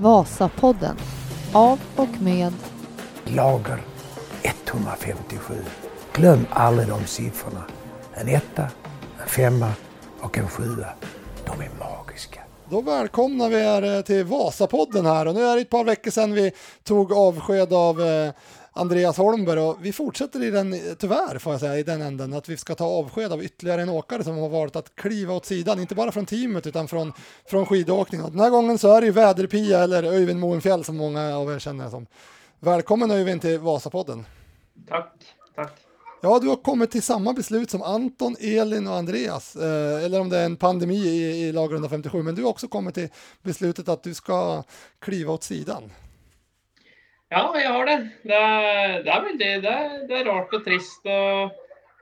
Vasapodden av och med Lager 157. Glöm aldrig de siffrorna. En etta, en femma och en sjua. De är magiska. Då välkomnar vi er eh, till Vasapodden här och nu är det ett par veckor sedan vi tog avsked av eh, Andreas Holmberg och vi fortsätter i den, tyvärr får jag säga, i den änden att vi ska ta avsked av ytterligare en åkare som har valt att kliva åt sidan, inte bara från teamet utan från, från skidåkningen. Och den här gången så är det ju Väderpia eller Öyvind Moenfjäll som många av er känner som. Välkommen Öyvind till Vasapodden. Tack, tack. Ja, du har kommit till samma beslut som Anton, Elin och Andreas, eh, eller om det är en pandemi i, i lag 157, men du har också kommit till beslutet att du ska kliva åt sidan. Ja, jeg har det. Det er, det er veldig det er, det er rart og trist og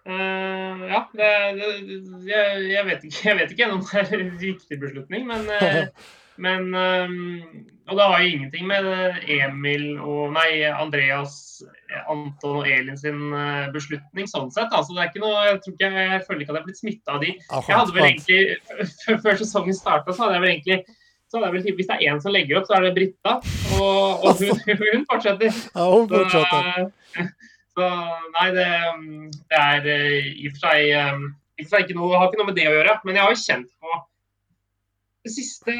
uh, Ja, det, jeg, jeg, vet ikke, jeg vet ikke ennå om det er en riktig beslutning, men, uh, men um, Og det har jo ingenting med Emil og Nei, Andreas, Anton og Elin sin beslutning sånn sett. Altså, det er ikke noe, jeg, tror ikke, jeg føler ikke at jeg er blitt smitta av de. Jeg hadde vel egentlig, Før sesongen starta, så hadde jeg vel egentlig så det vel, Hvis det er én som legger opp, så er det Britta. Og, og hun, hun fortsetter. Ja, hon Så, så nei, det, det er eh, i og for seg, eh, i og for seg ikke noe, har ikke noe med det å gjøre. Men jeg har jo kjent på det siste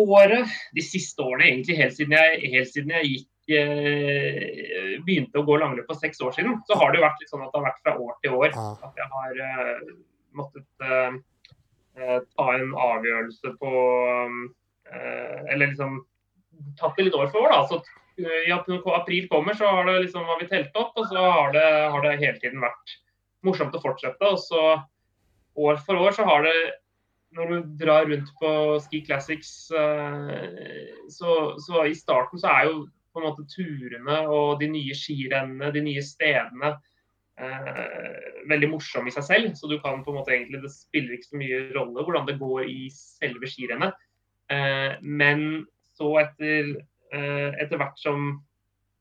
året De siste årene, egentlig helt siden jeg, helt siden jeg gikk eh, begynte å gå langløp for seks år siden, så har det jo vært litt sånn at det har vært fra år til år. At jeg har eh, måttet eh, eh, ta en avgjørelse på eh, Eller liksom tatt det litt år for år, da. Så eh, i april kommer, så har, det liksom, har vi telt opp, og så har det, har det hele tiden vært morsomt å fortsette. Og så år for år så har det Når du drar rundt på Ski Classics, eh, så, så i starten så er jo på en måte turene og de nye skirennene, de nye stedene, eh, veldig morsomme i seg selv. Så du kan på en måte egentlig, det spiller ikke så mye rolle hvordan det går i selve skirennet. Eh, men så etter, eh, etter hvert som,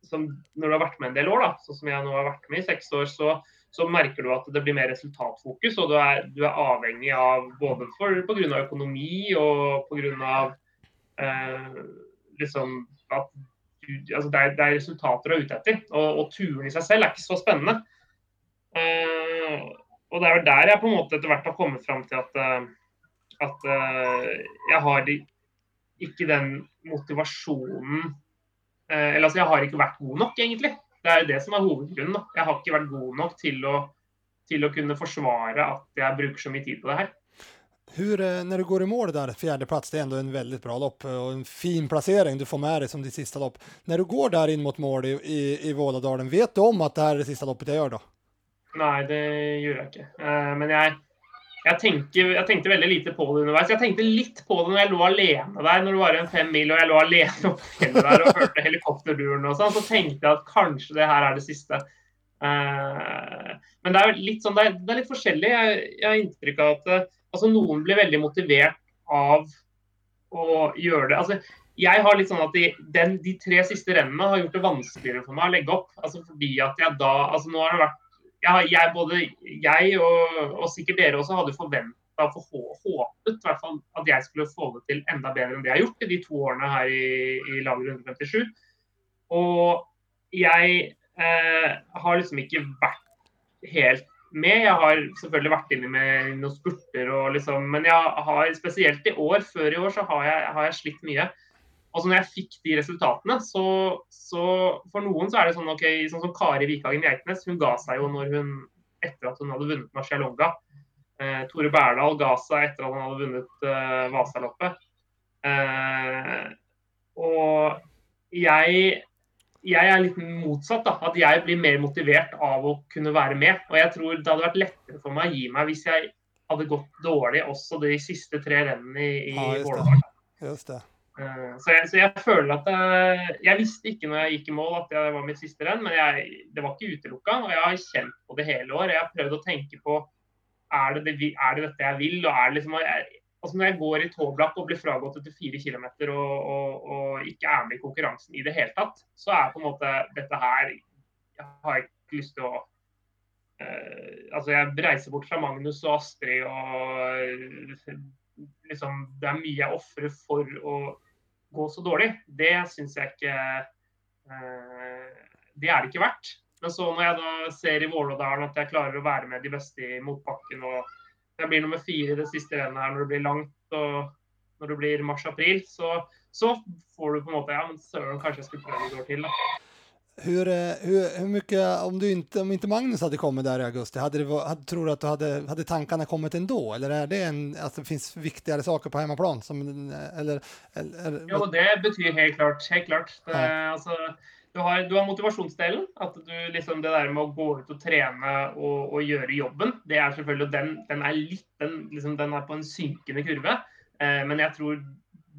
som Når du har vært med en del år, da, sånn som jeg nå har vært med i seks år, så, så merker du at det blir mer resultatfokus. Og du er, du er avhengig av både pga. økonomi og pga. Eh, liksom at du, altså det, er, det er resultater du er ute etter. Og, og turen i seg selv er ikke så spennende. Eh, og det er vel der jeg på en måte etter hvert har kommet fram til at, eh, at jeg har de, ikke den motivasjonen eh, Eller altså, jeg har ikke vært god nok, egentlig. Det er jo det som er hovedgrunnen. Da. Jeg har ikke vært god nok til å, til å kunne forsvare at jeg bruker så mye tid på det her. Hur, eh, när du går i mål där, fjerdeplass, det er ändå en veldig bra lopp og en fin plassering du får med deg som ditt siste lopp. Når du går der inn mot mål i, i, i Vålådalen, vet du om at det her er det siste loppet jeg gjør da? Nei, det gjør jeg ikke. Eh, Men jeg, jeg, tenker, jeg tenkte veldig lite på det underveis. Jeg tenkte litt på det når jeg lå alene der, når det var en fem mil og jeg lå alene der og hørte helikopterduren og sånn. Så tenkte jeg at kanskje det her er det siste. Uh, Men det er litt sånn, det er, det er litt forskjellig. Jeg, jeg har inntrykk av at eh, altså, noen blir veldig motivert av å gjøre det. Altså, jeg har litt sånn at de, den, de tre siste rennene har gjort det vanskeligere for meg å legge opp. Altså fordi at jeg da altså nå har det vært jeg, jeg, Både jeg og, og sikkert dere også hadde forventa og hå- håpet hvert fall at jeg skulle få det til enda bedre enn det jeg har gjort i de to årene her i, i lager 157. Og jeg eh, har liksom ikke vært helt med. Jeg har selvfølgelig vært inne med noen spurter, og liksom, men jeg har spesielt i år, før i år, så har jeg, har jeg slitt mye. Og så når jeg fikk de resultatene, så, så for noen så er det sånn OK, sånn som Kari Vikhagen Geitnes, hun ga seg jo når hun etter at hun hadde vunnet Marcialonga. Eh, Tore Berdal ga seg etter at han hadde vunnet eh, Vasaloppet. Eh, og jeg jeg er litt motsatt. da, At jeg blir mer motivert av å kunne være med. Og jeg tror det hadde vært lettere for meg å gi meg hvis jeg hadde gått dårlig også de siste tre rennene i, i Ja, just det. Just det. Eh, Så jeg, så jeg føler at jeg, Jeg visste ikke når jeg gikk i mål at det var mitt siste renn, men jeg, det var ikke utelukka. Og jeg har kjent på det hele år. Jeg har prøvd å tenke på er det, det, er det dette jeg vil. og er det liksom, altså Når jeg går i tåblakk og blir fragått etter fire km og, og, og ikke er med i konkurransen i det hele tatt, så er på en måte dette her Jeg har ikke lyst til å uh, Altså, jeg reiser bort fra Magnus og Astrid og eh, liksom Det er mye jeg ofrer for å gå så dårlig, det syns jeg ikke eh, Det er det ikke verdt. Men så når jeg da ser i Vålådalen at jeg klarer å være med de beste i motbakken, og jeg blir nummer fire i det siste rennet her når det blir langt, og når det blir mars-april, så, så, får du på en måte Ja, men søren, kanskje jeg skulle prøve et år til, da. Hur, eh, hur, hur mycket, om, du inte, om inte Magnus hade kommit där i augusti, hade det, hade, tror du att du hade, hade tankarna kommit ändå? Eller är det en, att det finns viktigare saker på hemmaplan? Som, eller, eller, jo, det betyr helt klart. Helt klart. Det, ja. altså, du, har, du har, motivasjonsdelen. At du liksom det der med å gå ut og trene og, og gjøre jobben, det er selvfølgelig den, den er litt den, liksom, den er på en synkende kurve. Eh, men jeg tror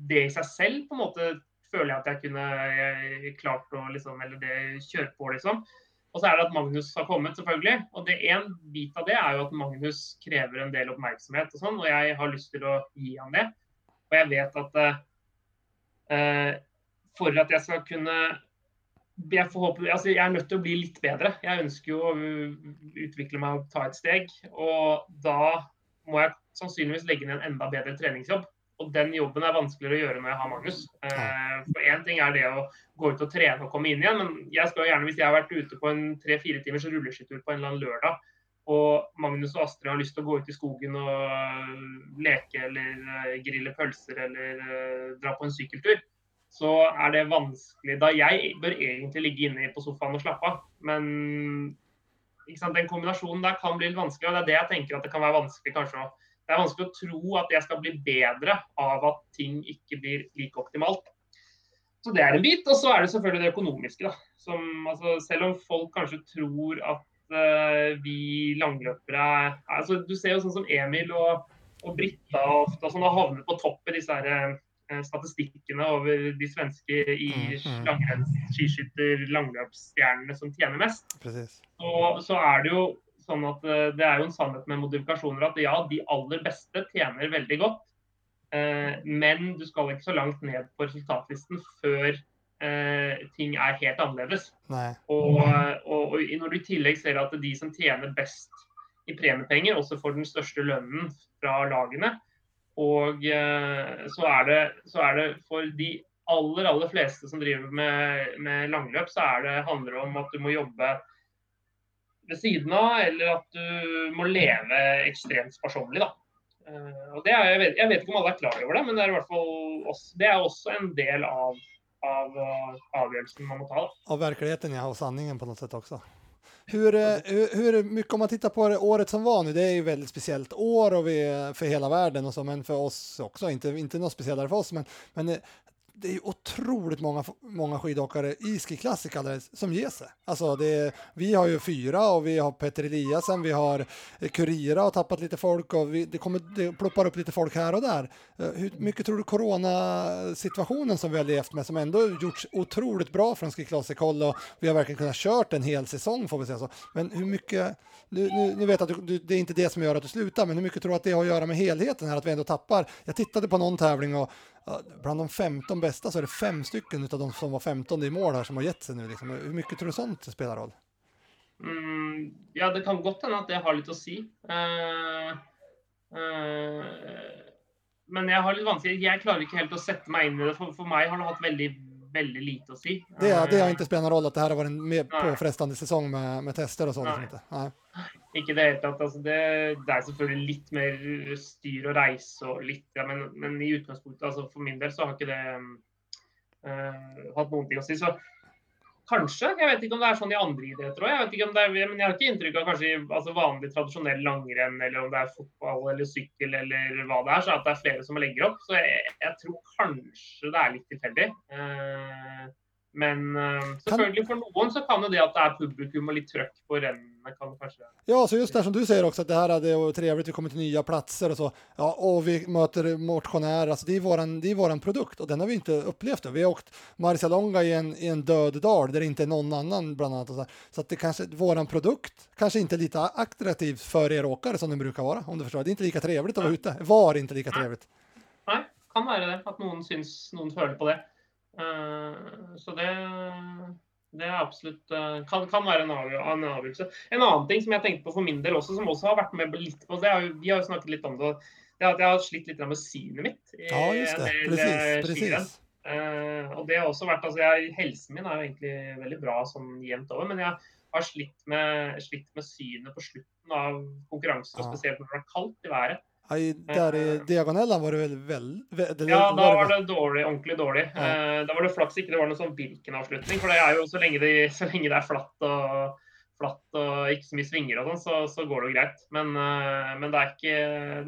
det i seg selv på en måte føler jeg at jeg kunne jeg, klart å liksom, eller det kjøre på, liksom. Og så er det at Magnus har kommet, selvfølgelig. Og det en bit av det er jo at Magnus krever en del oppmerksomhet og sånn, og jeg har lyst til å gi han det. Og jeg vet at uh, for at jeg skal kunne jeg, altså jeg, er nødt til å bli litt bedre. Jeg ønsker jo å utvikle meg og ta et steg. Og da må jeg sannsynligvis legge ned en enda bedre treningsjobb. Og den jobben er vanskeligere å gjøre når jeg har Magnus. Eh, for én ting er det å gå ut og trene og komme inn igjen, men jeg skal jo gjerne, hvis jeg har vært ute på en tre-fire timers rulleskitur på en eller annen lørdag, og Magnus og Astrid har lyst til å gå ut i skogen og leke eller eh, grille pølser eller dra på en sykkeltur, så er det vanskelig. Da jeg bør egentlig ligge inne på sofaen og slappe av. Men den kombinasjonen der kan bli litt vanskelig, og det er det jeg tenker at det kan være vanskelig kanskje å det er vanskelig å tro at jeg skal bli bedre av at ting ikke blir like optimalt. Så det er en bit. Og så er det selvfølgelig det økonomiske. Da. Som, altså, selv om folk kanskje tror at uh, vi langløpere altså, Du ser jo sånn som Emil og, og Britta ofte sånn, har havnet på topp i disse her, uh, statistikkene over de svenske i mm, mm. langrenns, skiskytter, langløpsstjernene som tjener mest. Så, så er det jo sånn at eh, Det er jo en sannhet med modifikasjoner at ja, de aller beste tjener veldig godt. Eh, men du skal ikke så langt ned på resultatlisten før eh, ting er helt annerledes. Og, og, og, når du i tillegg ser at de som tjener best i premiepenger, også får den største lønnen fra lagene, og så er, det, så er det for de aller aller fleste som driver med, med langløp, så er det, handler det om at du må jobbe ved siden av, eller at du må leve ekstremt sparsommelig. Uh, er, jeg, vet, jeg, vet, ikke om alle er klar over det, men det er i hvert fall også, det er også en del av, av uh, avgjørelsen man må ta. Av virkeligheten, ja, og sanningen på noe sett også. Hur, hur, hur mycket, om man tittar på det, året som var nu, det är ju väldigt speciellt år och vi, för hela världen och så, men för oss också, inte, inte något för oss, men, men det är otroligt många, många skidåkare i Ski Classic som ger sig. Alltså det, vi har ju fyra och vi har Petter Eliasen, vi har Kurira och tappat lite folk och vi, det, kommer, det ploppar upp lite folk här och där. Eh, hur mycket tror du coronasituationen som vi har levt med som ändå gjorts otroligt bra från Ski Classic håll och vi har verkligen kunnat kört en hel säsong får vi säga så. Men hur mycket, nu, nu, nu vet jag att du, det är inte det som gör att du slutar, men hur mycket tror du att det har att göra med helheten här, att vi ändå tappar? Jag tittade på någon tävling och bland de 15 bästa så är det fem stycken av de som var 15 i mål här som har gett sig nu. Liksom. Hur mycket tror du sånt spelar roll? Mm, ja, det kan godt hende at det har litt å si. Uh, uh, men jeg har litt vanskelig Jeg klarer ikke helt å sette meg inn i det. For, for meg har det hatt veldig veldig lite å si. Det, det har ikke spilt noen rolle at det her har vært en mer påfrestende sesong med, med tester og sånn? Liksom ikke det hele tatt. Altså det, det, er selvfølgelig litt mer styr og reise og litt, ja, men, men, i utgangspunktet, altså for min del, så har ikke det uh, hatt noen ting å si. Så Kanskje. Jeg vet ikke om det er sånn i andre idretter òg. Jeg, men jeg har ikke inntrykk av kanskje altså vanlig tradisjonell langrenn, eller om det er fotball eller sykkel eller hva det er, så at det er flere som legger opp. Så jeg, jeg tror kanskje det er litt tilfeldig. Uh, men uh, selvfølgelig for noen så kan jo det at det er publikum og litt trøkk på rennene kan kanske... Ja, så just det som du sier også, at det her er det och trevligt, vi kommer til nye platser og så. Ja, og vi møter motionärer, altså det er våran, det är våran produkt og den har vi ikke upplevt. Vi har åkt Marcialonga i en, i en död dal där det ikke er noen annen bland annat. Så, så att det kanske, våran produkt kanskje ikke är like attraktiv for er åkare som den bruker være, om du forstår. Det er ikke lika trevligt å være ute. Var ikke lika trevligt. Nei, kan være det. At noen syns noen føler på det. Uh, så det, det er absolutt eh, kan, kan være en, avgjørelse. En annen ting som jeg tenkte på for min del også, som også har vært med litt på det er, Vi har jo snakket litt om det. Det er at jeg har slitt litt med synet mitt. I ja, just det. Precis, Uh, og det har også vært, altså jeg, Helsen min er jo egentlig veldig bra sånn jevnt over, men jeg har slitt med, slitt med synet på slutten av konkurransen, Ja. spesielt når det er kaldt i været. Ja, i, där i Eh. diagonellen var det vel, väl... väl Ja, da var det dårlig, ordentlig dårlig. Ja. Eh, da var det flaks ikke det var noen sånn Birken-avslutning, for det er jo så lenge det, så lenge det er flatt og, flatt og ikke så mye svinger og sånn, så, så går det jo greit. Men, eh, men det, ikke,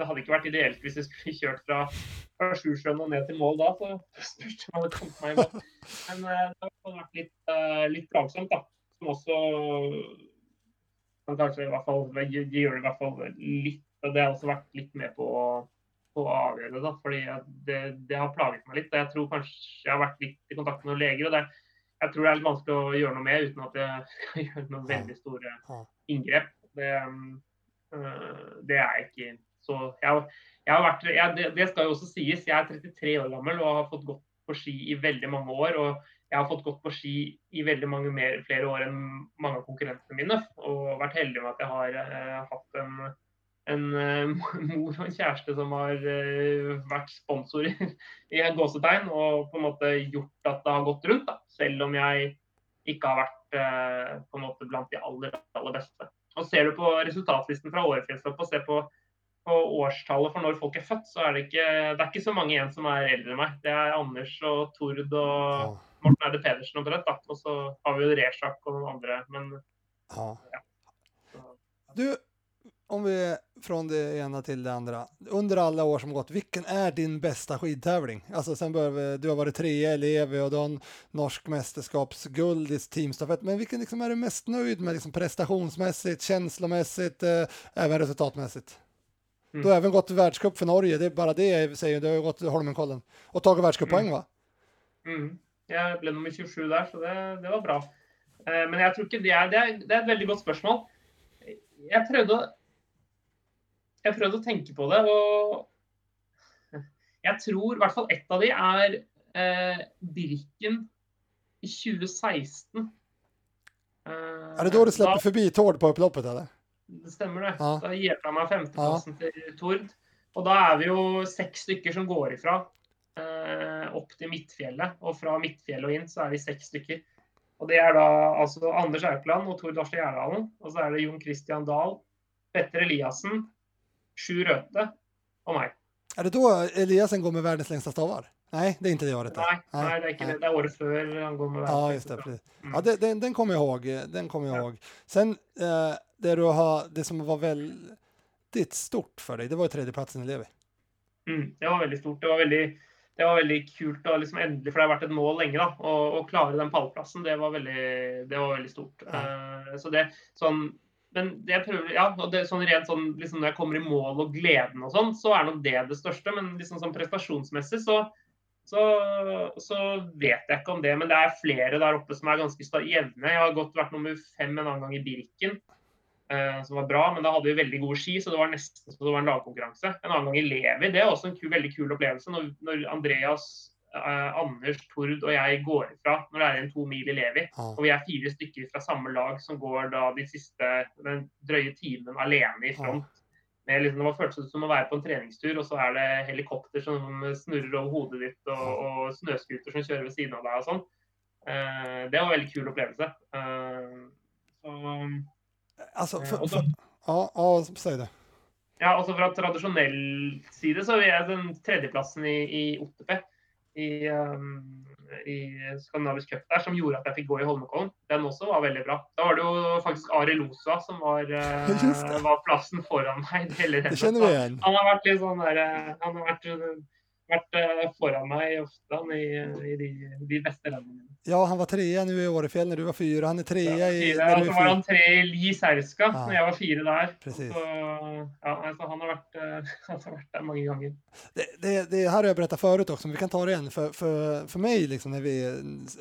det hadde ikke vært ideelt hvis vi skulle kjørt fra, fra Sjusjøen og ned til mål da, så spurte jeg om jeg hadde kommet meg i mål. Men eh, det har vært litt, eh, litt plagsomt, da. Som også kan kanskje i hvert fall de gjør det i hvert fall litt Det har også vært litt med på på å avgjøre det. fordi det, det har plaget meg litt. Jeg tror kanskje jeg har vært litt i kontakt med noen leger. og det, Jeg tror det er litt vanskelig å gjøre noe med uten at jeg skal gjøre noen veldig store inngrep. Det, øh, det er jeg ikke så jeg, har- jeg har vært, jeg, det, det skal jo også sies. Jeg er 33 år gammel og har fått gått på ski i veldig mange år. og jeg har fått gått på ski i veldig mange mer, flere år enn mange av konkurrentene mine. Og vært heldig med at jeg har eh, hatt en, en eh, mor og en kjæreste som har eh, vært sponsor i, en gåsetegn, og på en måte gjort at det har gått rundt. Da, selv om jeg ikke har vært eh, på en måte blant de aller, aller beste. Og Ser du på resultatlisten fra Årefjellstoppet og ser på, på årstallet for når folk er født, så er det ikke, det er ikke så mange igjen som er eldre enn meg. Det er Anders og Tord og Ja. Morten Eide Pedersen omtrent. da. Og så har vi jo Reshak og noen andre. Men Ja. ja. Du, om vi från det ena till det andra. Under alla år som gått, vilken är din bästa skidtävling? Alltså sen började, du har varit trea i Levi och du har en norsk mästerskapsguld i teamstafett. Men vilken liksom är du mest nöjd med liksom prestationsmässigt, känslomässigt, eh, även resultatmässigt? Mm. Du har även gått världscup för Norge, det är bara det säger du. Har gått Holmenkollen och tagit världscuppoäng va? mm. Jeg ble nummer 27 der, så det, det var bra. Eh, men jeg tror ikke det er, det er Det er et veldig godt spørsmål. Jeg prøvde å Jeg prøvde å tenke på det, og jeg tror i hvert fall ett av de er eh, Birken i 2016. Eh, er det da du slipper forbi Tord på opploppet, eller? Det stemmer det. Ja. Da gir jeg meg femteplassen til Tord. Og da er vi jo seks stykker som går ifra eh, opp til Midtfjellet. Og fra Midtfjellet og inn så er vi seks stykker. Og det er da altså Anders Aukland og Tord Asle Gjerdalen. Og så er det Jon Christian Dahl, Petter Eliassen, Sjur røde og meg. Er det da Eliasen går med verdens lengste stavar? Nei, det er ikke det året. Nei, nei, det er ikke det. Det er året før han går med verdens just det. Ja, det, den, den kommer jeg ihåg. Den kommer jeg Ja. ihåg. Sen eh, det, du har, det som var veldig stort for deg, det var jo tredjeplatsen i Levi. Mm, det var veldig stort. Det var veldig, det var veldig kult å liksom endelig, for det har vært et mål lenge, da, å, å klare den pallplassen. Det var veldig, det var veldig stort. Eh, så det, sånn, men jeg prøver, ja, og det, sånn rent sånn, liksom når jeg kommer i mål og gleden og sånn, så er nok det det største. Men liksom sånn prestasjonsmessig så, så, så vet jeg ikke om det. Men det er flere der oppe som er ganske jevne. Jeg har godt vært nummer fem en annen gang i Birken. eh, som var bra, men da hadde vi veldig gode ski, så det var nesten så det var en lagkonkurranse. En annen gang i Levi, det er også en kul, veldig kul opplevelse. Når, når Andreas, Anders, Tord og jeg går ifra når det er en to mil i Levi, og vi er fire stykker fra samme lag som går da de siste den drøye timen alene i front. Med liksom, det var føltes som å være på en treningstur, og så er det helikopter som snurrer over hodet ditt, og, og snøscooter som kjører ved siden av deg og sånn. Eh, det var en veldig kul opplevelse. Eh, så Alltså, Eh, för, och för, då- ja, si det. Ja, altså Fra tradisjonell side så er jeg den tredjeplassen i, i OTP i, um, i Skandinavisk Cup der, som gjorde at jeg fikk gå i Holmenkollen. Den også var veldig bra. Da var det jo faktisk Ari Losa som var, uh, var plassen foran meg. hele Det kjenner vi igjen. Han har vært litt sånn der, eh, Han har vært, vært eh, foran meg ofte i, i de, de beste rennene mine. Ja, han var trea nu i Årefjell när du var fyra. Han är trea i... Ja, När så var han tre i Li Serska Ja. når jeg var fire der. Precis. Så, ja, altså, han, har vært, eh, han har vært der mange ganger. Det, det, det här har jag berättat förut också, men vi kan ta det igen. För, för, för mig, liksom, när vi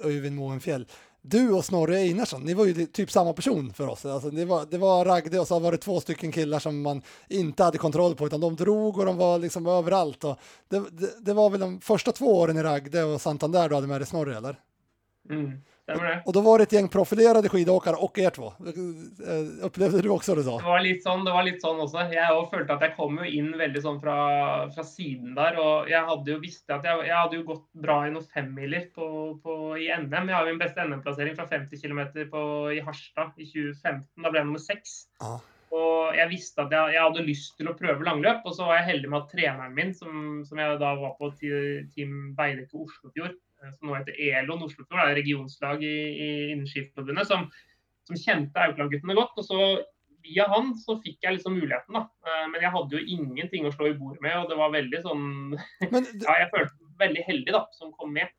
Öyvind Moenfjäll, du och Snorre Einarsson, ni var ju typ samma person för oss. Alltså, det, var, det var Ragde och så var det två stycken killar som man inte hade kontroll på, utan de drog och de var liksom överallt. Och det, det, det var väl de första två åren i Ragde och Santander du hade med dig Snorre, eller? Mm. Och då var det ett gäng profilerade skidåkare och er två. Eh, Upplevde du också det så? Det var litt sånn, det var litt sånn også. Jeg også følte at jeg kom jo inn veldig sånn fra, fra siden der. Og jeg hadde jo visst at jeg, jeg hadde jo gått bra i noen femmiler på, på, i NM. Jeg har jo min beste NM-plassering fra 50 km i Harstad i 2015. Da ble jeg nummer seks. Ah. Og jeg visste at jeg, jeg, hadde lyst til å prøve langløp. Og så var jeg heldig med at treneren min, som, som jeg da var på Team Veidekke Oslofjord, Eh, som nå heter ELON Oslofjord, er regionslag i, i, innen Skiforbundet, som, som kjente Aukland-guttene godt. og så Via han så fikk jeg liksom muligheten, da. Eh, men jeg hadde jo ingenting å slå i bordet med. Og det var veldig sånn det... Ja, jeg følte meg veldig heldig, da, som kom med.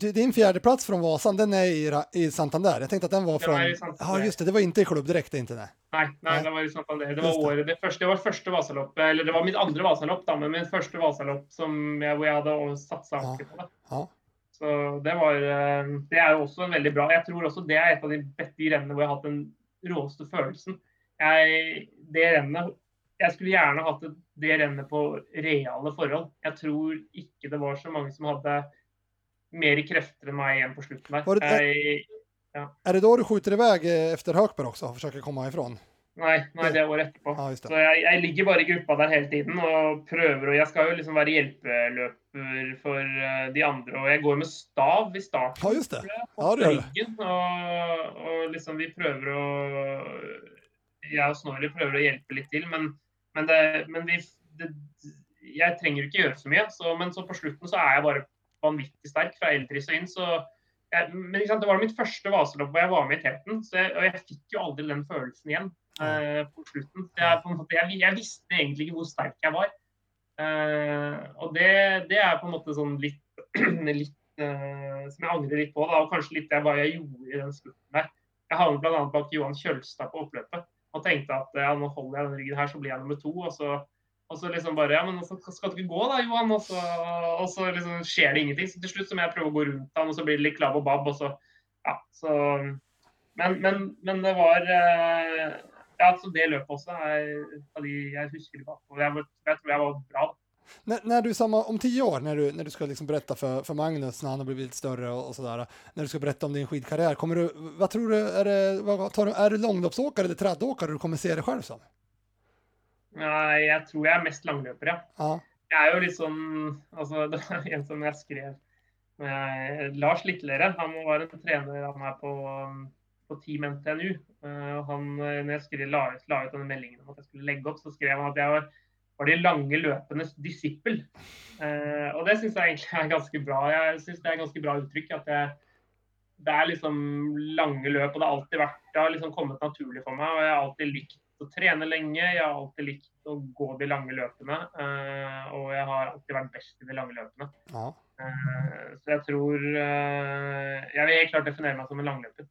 Din fjärdeplats från Vasan, den är i, i Santander. Jag tänkte att den var från... Ja, just det. Det var inte i klubbdirekt, inte det? Nei, nei, det var i Santander. Det var året, det første, det var første Vasalopp, eller det var mitt andre Vasalopp, da, men min første Vasalopp som jeg, hvor jeg hadde satsa ordentlig på det. Ja. Så det var eh, Det er jo også veldig bra Jeg tror også det er et av de beste rennene hvor jeg har hatt den råeste følelsen. Jeg, det rennet Jeg skulle gjerne hatt det rennet på reale forhold. Jeg tror ikke det var så mange som hadde mer krefter enn meg igjen på slutten der. Det, jeg, ja. Er det da du skjuter i vei etter Høgberg også og forsøker å komme ifrån? Nei, nei, det er året etterpå. Ja, så jeg, jeg, ligger bare i gruppa der hele tiden og prøver. og Jeg skal jo liksom være hjelpeløper for uh, de andre. Og jeg går med stav i starten. Ja, just det. Ja, det ryggen, og, og, liksom vi prøver å Jeg og Snorri prøver å hjelpe litt til, men, men, det, men vi, det, jeg trenger ikke gjøre så mye. Så, men så på slutten så er jeg bare vanvittig sterk fra eltris og inn. så jeg, men sant, Det var mitt første vaselopp hvor jeg var med i telten, så jeg, og jeg fikk jo aldri den følelsen igjen uh, på slutten. Jeg, på måte, jeg, visste egentlig ikke hvor sterk jeg var. Uh, og det, det, er på en måte sånn litt, litt uh, som jeg angrer litt på, da, og kanskje litt det hva jeg gjorde i den spurten der. Jeg havnet bl.a. bak Johan Kjølstad på oppløpet og tenkte at ja, nå holder jeg den ryggen her, så blir jeg nummer to. og så og så liksom bare Ja, men så skal du ikke gå da, Johan? Og så, og så liksom skjer det ingenting. Så til slutt så må jeg prøve å gå rundt han, og så blir det litt klabb og babb, og så Ja, så Men, men, men det var ja, så det løpet også er av de jeg husker tilbake på. Jeg, jeg tror jeg var bra. När, när du samma, om tio år, när du, när du ska liksom berätta för, för Magnus när han har blivit större och, och sådär, när du ska berätta om din skidkarriär, kommer du, vad tror du, är, det, vad, tar du, är du långloppsåkare eller traddåkare du kommer se dig själv som? Nei, jeg tror jeg er mest langløper, ja. ja. Jeg er jo litt sånn altså, Det var en som jeg skrev med Lars Littlere. Han var en trener av er på på Team NTNU. Uh, han, eh, når jeg skrev, la, la, ut denne meldingen om at jeg skulle legge opp, så skrev han at jeg var, var de lange løpenes disippel. Eh, og det syns jeg egentlig er ganske bra. Jeg synes det er ganske bra uttrykk. at jeg, det er liksom lange løp, og det har alltid vært, det har liksom kommet naturlig for meg. og Jeg har alltid likt å trene lenge, jeg har alltid likt å gå de lange løpene. Eh, og jeg har alltid vært best i de lange løpene. Ja. Eh, så jeg tror uh, Jeg vil helt klart definere meg som en langløper.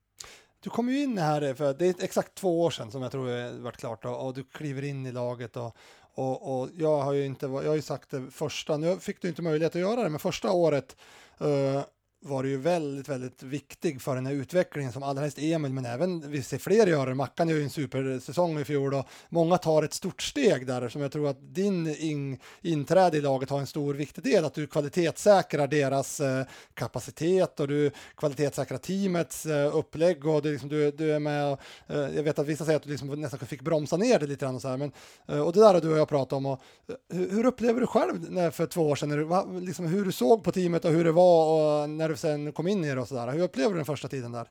Du kom jo inn her for det er exakt två år siden som jeg tror det vært klart og du kliver inn i laget och, och, och, jag har ju inte, jag har ju sagt det första, nu fick du inte möjlighet att göra det, men första året uh, var det ju väldigt, väldigt viktig för den här som allra helst Emil, men även vi ser fler göra det. Mackan gör en supersäsong i fjol och många tar ett stort steg där som jag tror att din in, inträde i laget har en stor viktig del, att du kvalitetssäkrar deras eh, kapacitet och du kvalitetssäkrar teamets eh, upplägg och det liksom, du, du är med och, eh, jag vet att vissa säger att du liksom nästan fick bromsa ner det lite grann och så här, men eh, och det där har du och jag pratat om och hur, hur upplever du själv när, för år sedan, när du, liksom, hur du såg på teamet och hur det var och när du sen kom in i det och sådär. Hur upplevde du den första tiden där?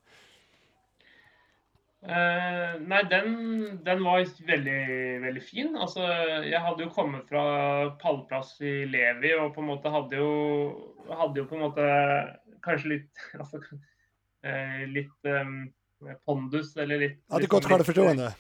Uh, nei, den, den, var veldig, veldig fin. Altså, jeg hadde jo kommet fra pallplass i Levi og på en måte hadde jo, hadde jo på en måte kanskje litt altså, uh, Litt um, pondus eller litt Hadde godt sjølfortroende?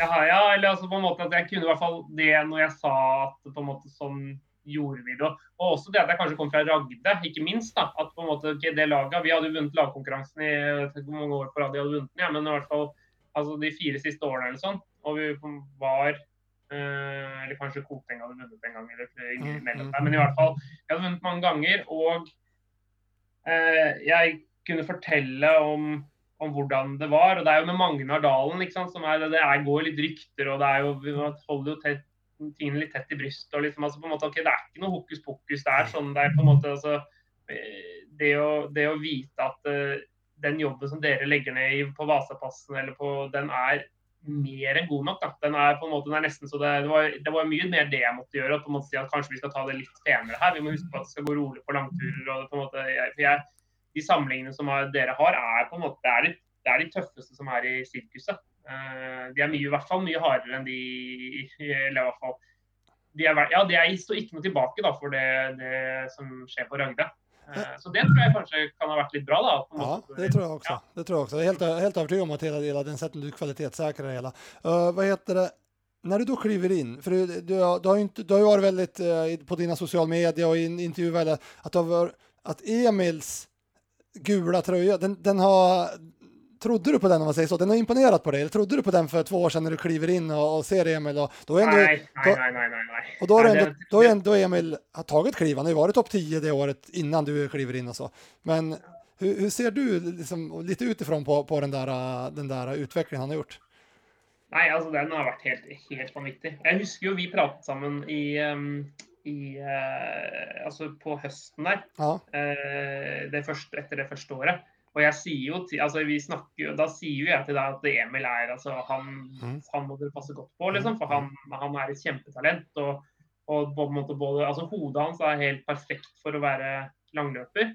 Ja, ja, eller altså på en måte at jeg kunne i hvert fall det når jeg sa at på en måte sånn gjorde vi det. Og også det at jeg kanskje kom fra Ragde, ikke minst. da, at på en måte okay, det laget, Vi hadde jo vunnet lagkonkurransen i hvor mange år på rad de hadde vunnet den, ja, men i hvert fall altså de fire siste årene eller sånn. Og vi var øh, Eller kanskje Koteng hadde vunnet en gang, eller imellom der. Men i hvert fall, vi hadde vunnet mange ganger. Og øh, jeg kunne fortelle om, om, hvordan det var. Og det er jo med Magnar Dalen, ikke sant, som er, det er, går litt rykter, og det er jo, vi holder jo tett tingene litt tett i brystet. liksom, altså på Det er ikke noe hokus pokus. Det er sånn det er på en måte altså, eh, det, å, det å vite at uh, den jobben som dere legger ned i, på Vasapassen, eller på, den er mer enn god nok. Da. Den er på en måte, den er nesten så det, det, var, det var mye mer det jeg måtte gjøre. At på en måte si at Kanskje vi skal ta det litt penere her. Vi må huske på at det skal gå rolig på langturer. og på en måte, jeg, for jeg, De samlingene som dere har, er på en måte, det er, de, det er de tøffeste som er i sirkuset. Uh, de er mye, i hvert fall mye hardere enn de eller i hvert fall, de er, ja, de er, står ikke noe tilbake da, for det, det som skjer på Ragde. Eh, så det tror jeg kanskje kan ha vært litt bra. da. ja, det tror jeg også. Ja. Det tror jeg også. Jeg er helt, helt overbevist om at hele, hele den setten du kvalitetssikrer det hele. Uh, hva heter det? När du då kliver in, för du, du, du, har, inte, du har ju varit väldigt uh, på dina sociala medier och i intervjuer, att, att Emils gula tröja, den, den har Trodde du på den om man säger så? Den har imponerat på dig? Eller trodde du på den för två år sedan när du kliver in och, och ser Emil? Och, då är ändå, nej, nej, nej, nej, nej. Och då har, ändå, då är ändå Emil har tagit kliv. Han har ju varit topp 10 det året innan du kliver in och så. Men hur, hur ser du liksom, lite utifrån på, på den, där, den där utvecklingen han har gjort? Nei, altså den har vært helt, helt vanvittig. Jeg husker jo vi pratet sammen i, um, i uh, altså på høsten der. Ja. Uh, det første, etter det første året. Og jeg sier jo til, altså vi snakker, Da sier jo jeg til deg at Emil er altså han, mm. han må dere passe godt på, liksom, for han, han er et kjempetalent. og, og på en måte både, altså Hodet hans er helt perfekt for å være langløper.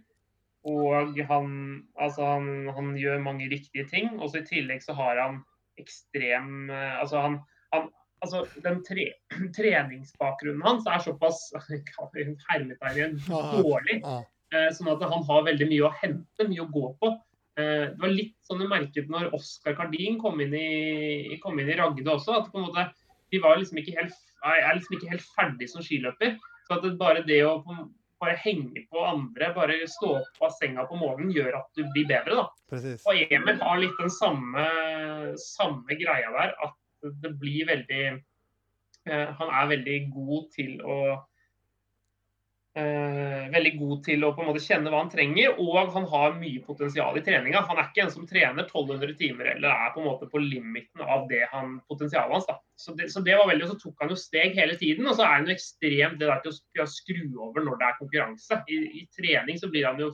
Og han, altså han, han gjør mange riktige ting. Og så i tillegg så har han ekstrem altså han, han altså Den tre, treningsbakgrunnen hans er såpass hermetegn dårlig. Eh, sånn at han har veldig mye å hente, mye å gå på. Eh, det var litt sånn du merket når Oskar Kardin kom inn i, kom inn i Ragde også. at på en måte, De var liksom ikke helt, er liksom ikke helt ferdig som skiløper. Så at det bare det å bare henge på andre, bare stå opp av senga på morgenen, gjør at du blir bedre. da. Precis. Og Emil har litt den samme, samme greia der, at det blir veldig eh, Han er veldig god til å Eh, veldig god til å på en måte kjenne hva han trenger, og han har mye potensial i treninga. Han er ikke en som trener 1200 timer eller er på en måte på limiten av det han, potensialet hans. da. Så det, så det, var veldig, og så tok han jo steg hele tiden, og så er han jo ekstremt det der til å skru over når det er konkurranse. I, i trening så blir han jo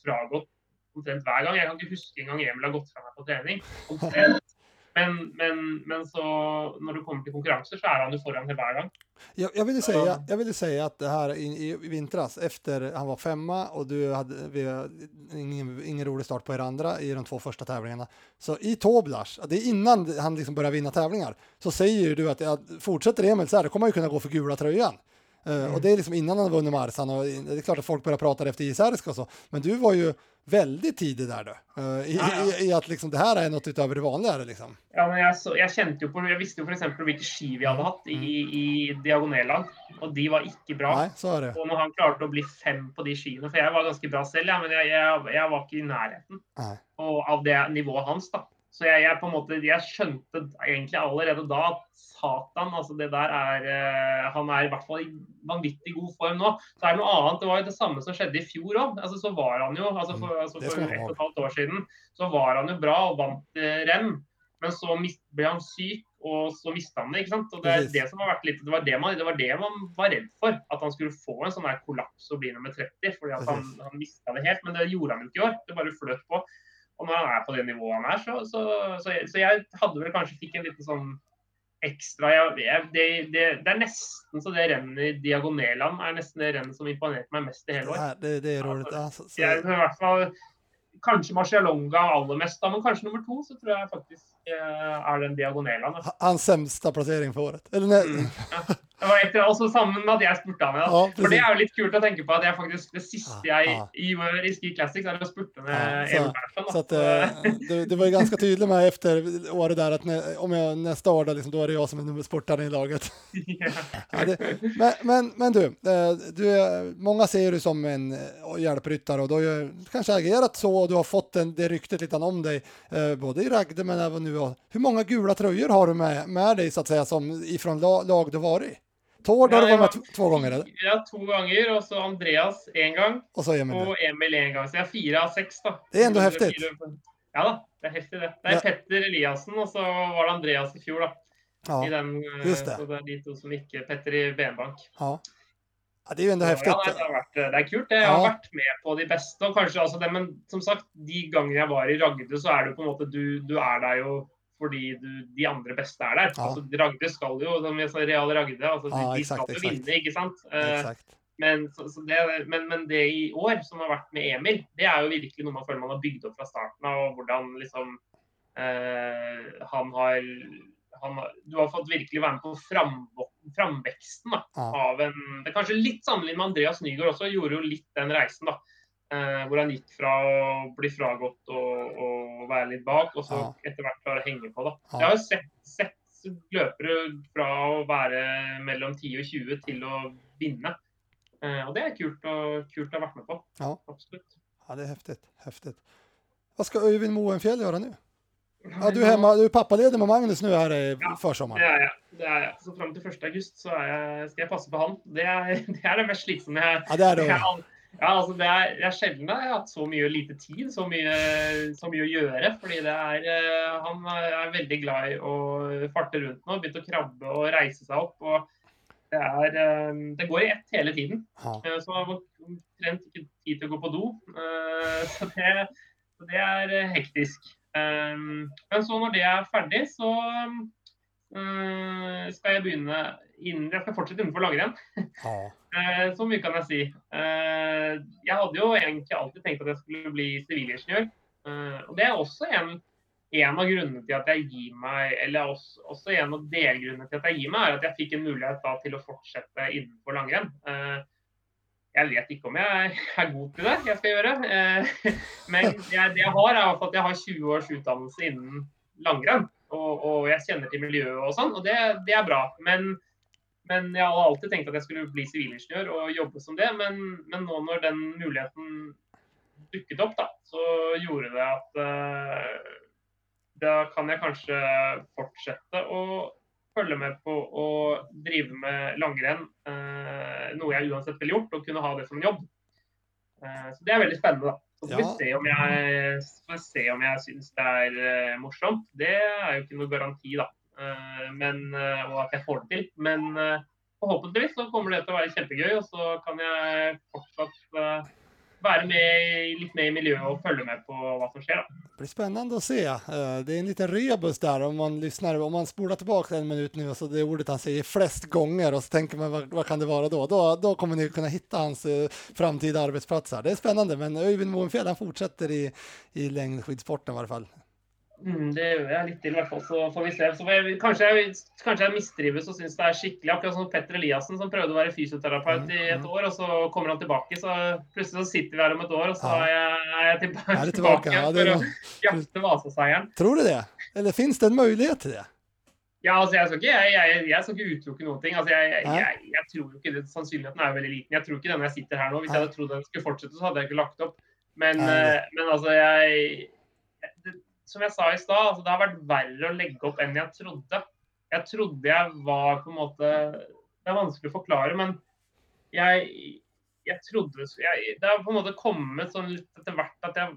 fragått omtrent hver gang. Jeg kan ikke huske engang Emil har gått fra meg på trening. Omtrent men, men, men, så når det kommer til konkurranser, så er han jo foran hver gang. Jag, jag, ville säga, jag ville säga att det här i, i vintras, efter han var femma och du hade vi, ingen, ingen rolig start på er andra i de två första tävlingarna. Så i Toblach, det är innan han liksom börjar vinna tävlingar, så säger du att ja, fortsätter Emil så här, då kommer han ju kunna gå för gula tröjan. Mm. och det är liksom innan han har vunnit Marsan och det är klart att folk börjar prata efter Isersk och så, men du var ju väldigt tidig der, du. Uh, i, ja, ja. i, I, at liksom, det her er noe utover det vanlige? Liksom. Ja, men jeg, så, jeg, kjente jo på, jeg visste jo f.eks. hvilke ski vi hadde hatt i, mm. i diagonallag, og de var ikke bra. Nei, så det. Og når han klarte å bli fem på de skiene For jeg var ganske bra selv, ja, men jeg, jeg, jeg var ikke i nærheten og, av det nivået hans. da. Så jeg, jeg, på en måte, jeg skjønte egentlig allerede da at satan, altså det der er uh, Han er i hvert fall i vanvittig god form nå. Så er det noe annet. Det var jo det samme som skjedde i fjor òg. Altså, så var han jo altså for, altså, for et og et halvt år siden så var han jo bra og vant uh, renn. Men så ble han syk, og så mista han det. ikke sant? Og Det er det som har vært litt, det var det, man, det var det man var redd for. At han skulle få en sånn her kollaps og bli nummer 30. fordi at han, han mista det helt. Men det gjorde han jo ikke i år. Det bare fløt på. Og når han er på det nivået han er, så, så, så, så jeg hadde vel kanskje fikk en liten sånn ekstra jeg, jeg, det, det, det, er nesten så det rennet i diagoneland er nesten det rennet som imponerte meg mest i hele år. Ja, det, det er roligt, altså, jeg, i hvert fall, kanskje Marcialonga aller mest, da, men kanskje nummer to så tror jeg faktisk er den diagonalen. Hans sämsta plassering for året? Eller, mm, ja. Det var etter, også sammen med at jeg spurte han. Ja. for det er jo litt kult å tenke på at jeg faktisk, det siste jeg gjør i Ski Classics, er å spurte med ja, så, Så at, eh, du, du, var ganske tydelig med etter året där att om jeg, neste år, da liksom, då är det jeg som er sportaren i laget. ja, det, men, men, men, du, eh, du, mange ser du som en hjelperytter, og du har kanskje agerat så og du har fått den, det ryktet litt om deg, både i Ragde men även mange Hur många gula tröjor har du med, med deg så att säga som ifrån lag du varit? Tord har du vært med to ganger? eller? Ja, to ganger. Og så Andreas én gang. Og så Emil. Og Emil én gang. Så jeg er fire av seks, da. Det er enda heftig. Ja da, det er heftig, det. Det er ja. Petter Eliassen, og så var det Andreas i fjor, da. Ja, I den, just det. Så det er de to som ikke Petter i Benbank. Ja. Ja, det ändå Ja, nei, det, vært, det er kult. Jeg har Ja. vært med på de beste. og kanskje altså det, Men som sagt, de gangene jeg var i Ragde, så er det jo på en måte Du, du er der jo fordi du, de andre beste er der. Altså, Ragde skal jo, som jeg sa, Real Ragde, altså, de, de exakt, skal jo vinne, ikke sant? Eh. Men, så, så det, men, men det i år, som har vært med Emil, det er jo virkelig noe man føler man har bygd opp fra starten av. og hvordan liksom eh, han har, han Du har fått virkelig være med på fram, framveksten da, Ja. av en Det er kanskje litt sammenlignet med Andreas Nygaard også, gjorde jo litt den reisen. da. Eh, hvor han gikk fra å bli fragått og, og være litt bak, og så Ja. etter hvert klare å henge på. da. Ja. Jeg har jo sett, sett løpere fra å være mellom 10 og 20 til å vinne. Eh, og det er kult, og, kult å ha vært med på. Ja. Absolutt. Ja, det er heftig hva skal Øyvind Moenfjell gjøre nu? Ja, du er, hemma, du er pappaledig med Magnus nå her i Ja, försommaren. Det er jeg. Det er jeg. Så fram til 1. august så jeg, skal jeg passe på han. Det er det, er det mest slitsomme jeg Ja, det er jeg, det. al- ja, altså det er, det er sjelden jeg har hatt så mye lite tid, så mye, så mye å gjøre. Fordi det er eh, Han er veldig glad i å farte rundt nå. Begynt å krabbe og reise seg opp. og det, er, eh, det går i ett hele tiden. Ja. Eh, Så har man omtrent ikke tid til å gå på do. Så det, så det er hektisk. Eh, Men så når det er ferdig, så eh, skal jeg begynne innen, Jeg skal fortsette innenfor langrenn. Ja. Eh, Så mye kan jeg si. Eh, Jeg hadde jo egentlig alltid tenkt at jeg skulle bli sivilingeniør. Og det er også en, en av grunnene til at jeg gir meg, eller også, også en av delgrunnene til at jeg gir meg, er at jeg fikk en mulighet da til å fortsette innenfor langrenn. Jeg vet ikke om jeg er god til det, jeg skal gjøre. Eh, Men det jeg har, er at jeg har 20 års utdannelse innen langrenn. Og, jeg kjenner til miljøet og sånn, og det, det er bra. Men men jeg hadde alltid tenkt at jeg skulle bli sivilingeniør og jobbe som det. Men, men nå når den muligheten dukket opp, da, så gjorde det at eh, da kan jeg kanskje fortsette å følge med på å drive med langrenn. eh, noe jeg uansett ville gjort, og kunne ha det som en jobb. Eh, så det er veldig spennende. da. Så får vi se om jeg, se om jeg syns det er eh, morsomt. Det er jo ikke noe garanti, da. Eh, men, eh, og at jeg får det til. Men eh, forhåpentligvis så kommer det til å være kjempegøy, og så kan jeg fortsatt eh, være med, litt med i miljøet og følge med på hva som skjer. da. Det blir spännande att se. Eh, Det är en liten rebus där om man lyssnar, om man spolar tillbaka en minut nu och så det ordet han säger flest gånger och så tänker man vad kan det vara då? då? Då kommer ni kunna hitta hans eh, framtida arbetsplats. Det är spännande, men Öyvind Moenfjell han fortsätter i, i längdskidsporten i alla fall. Mm, det gjør jeg litt til, i hvert fall. Så får vi se. Så jeg, kanskje, jeg, kanskje jeg mistrives og syns det er skikkelig. Akkurat som Petter Eliassen som prøvde å være fysioterapeut i et år, og så kommer han tilbake. Så plutselig så sitter vi her om et år, og så er jeg, er jeg tilbake, Er tilbake? Ja, det for å jakte Vasaseieren. Tror du det? Eller fins det en mulighet til det? Ja, altså, jeg skal ikke, jeg, jeg, jeg skal ikke utelukke noen ting. Altså, jeg, tror jo ikke det, Sannsynligheten er jo veldig liten. Jeg tror ikke den jeg sitter her nå. Hvis jeg hadde trodd den skulle fortsette, så hadde jeg ikke lagt opp. Men, eh, men altså, jeg Som jeg sa i stad, altså, det har vært verre å legge opp enn jeg trodde. Jeg trodde jeg var på en måte Det er vanskelig å forklare, men jeg, jeg trodde jeg, Det har på en måte kommet sånn litt etter hvert at jeg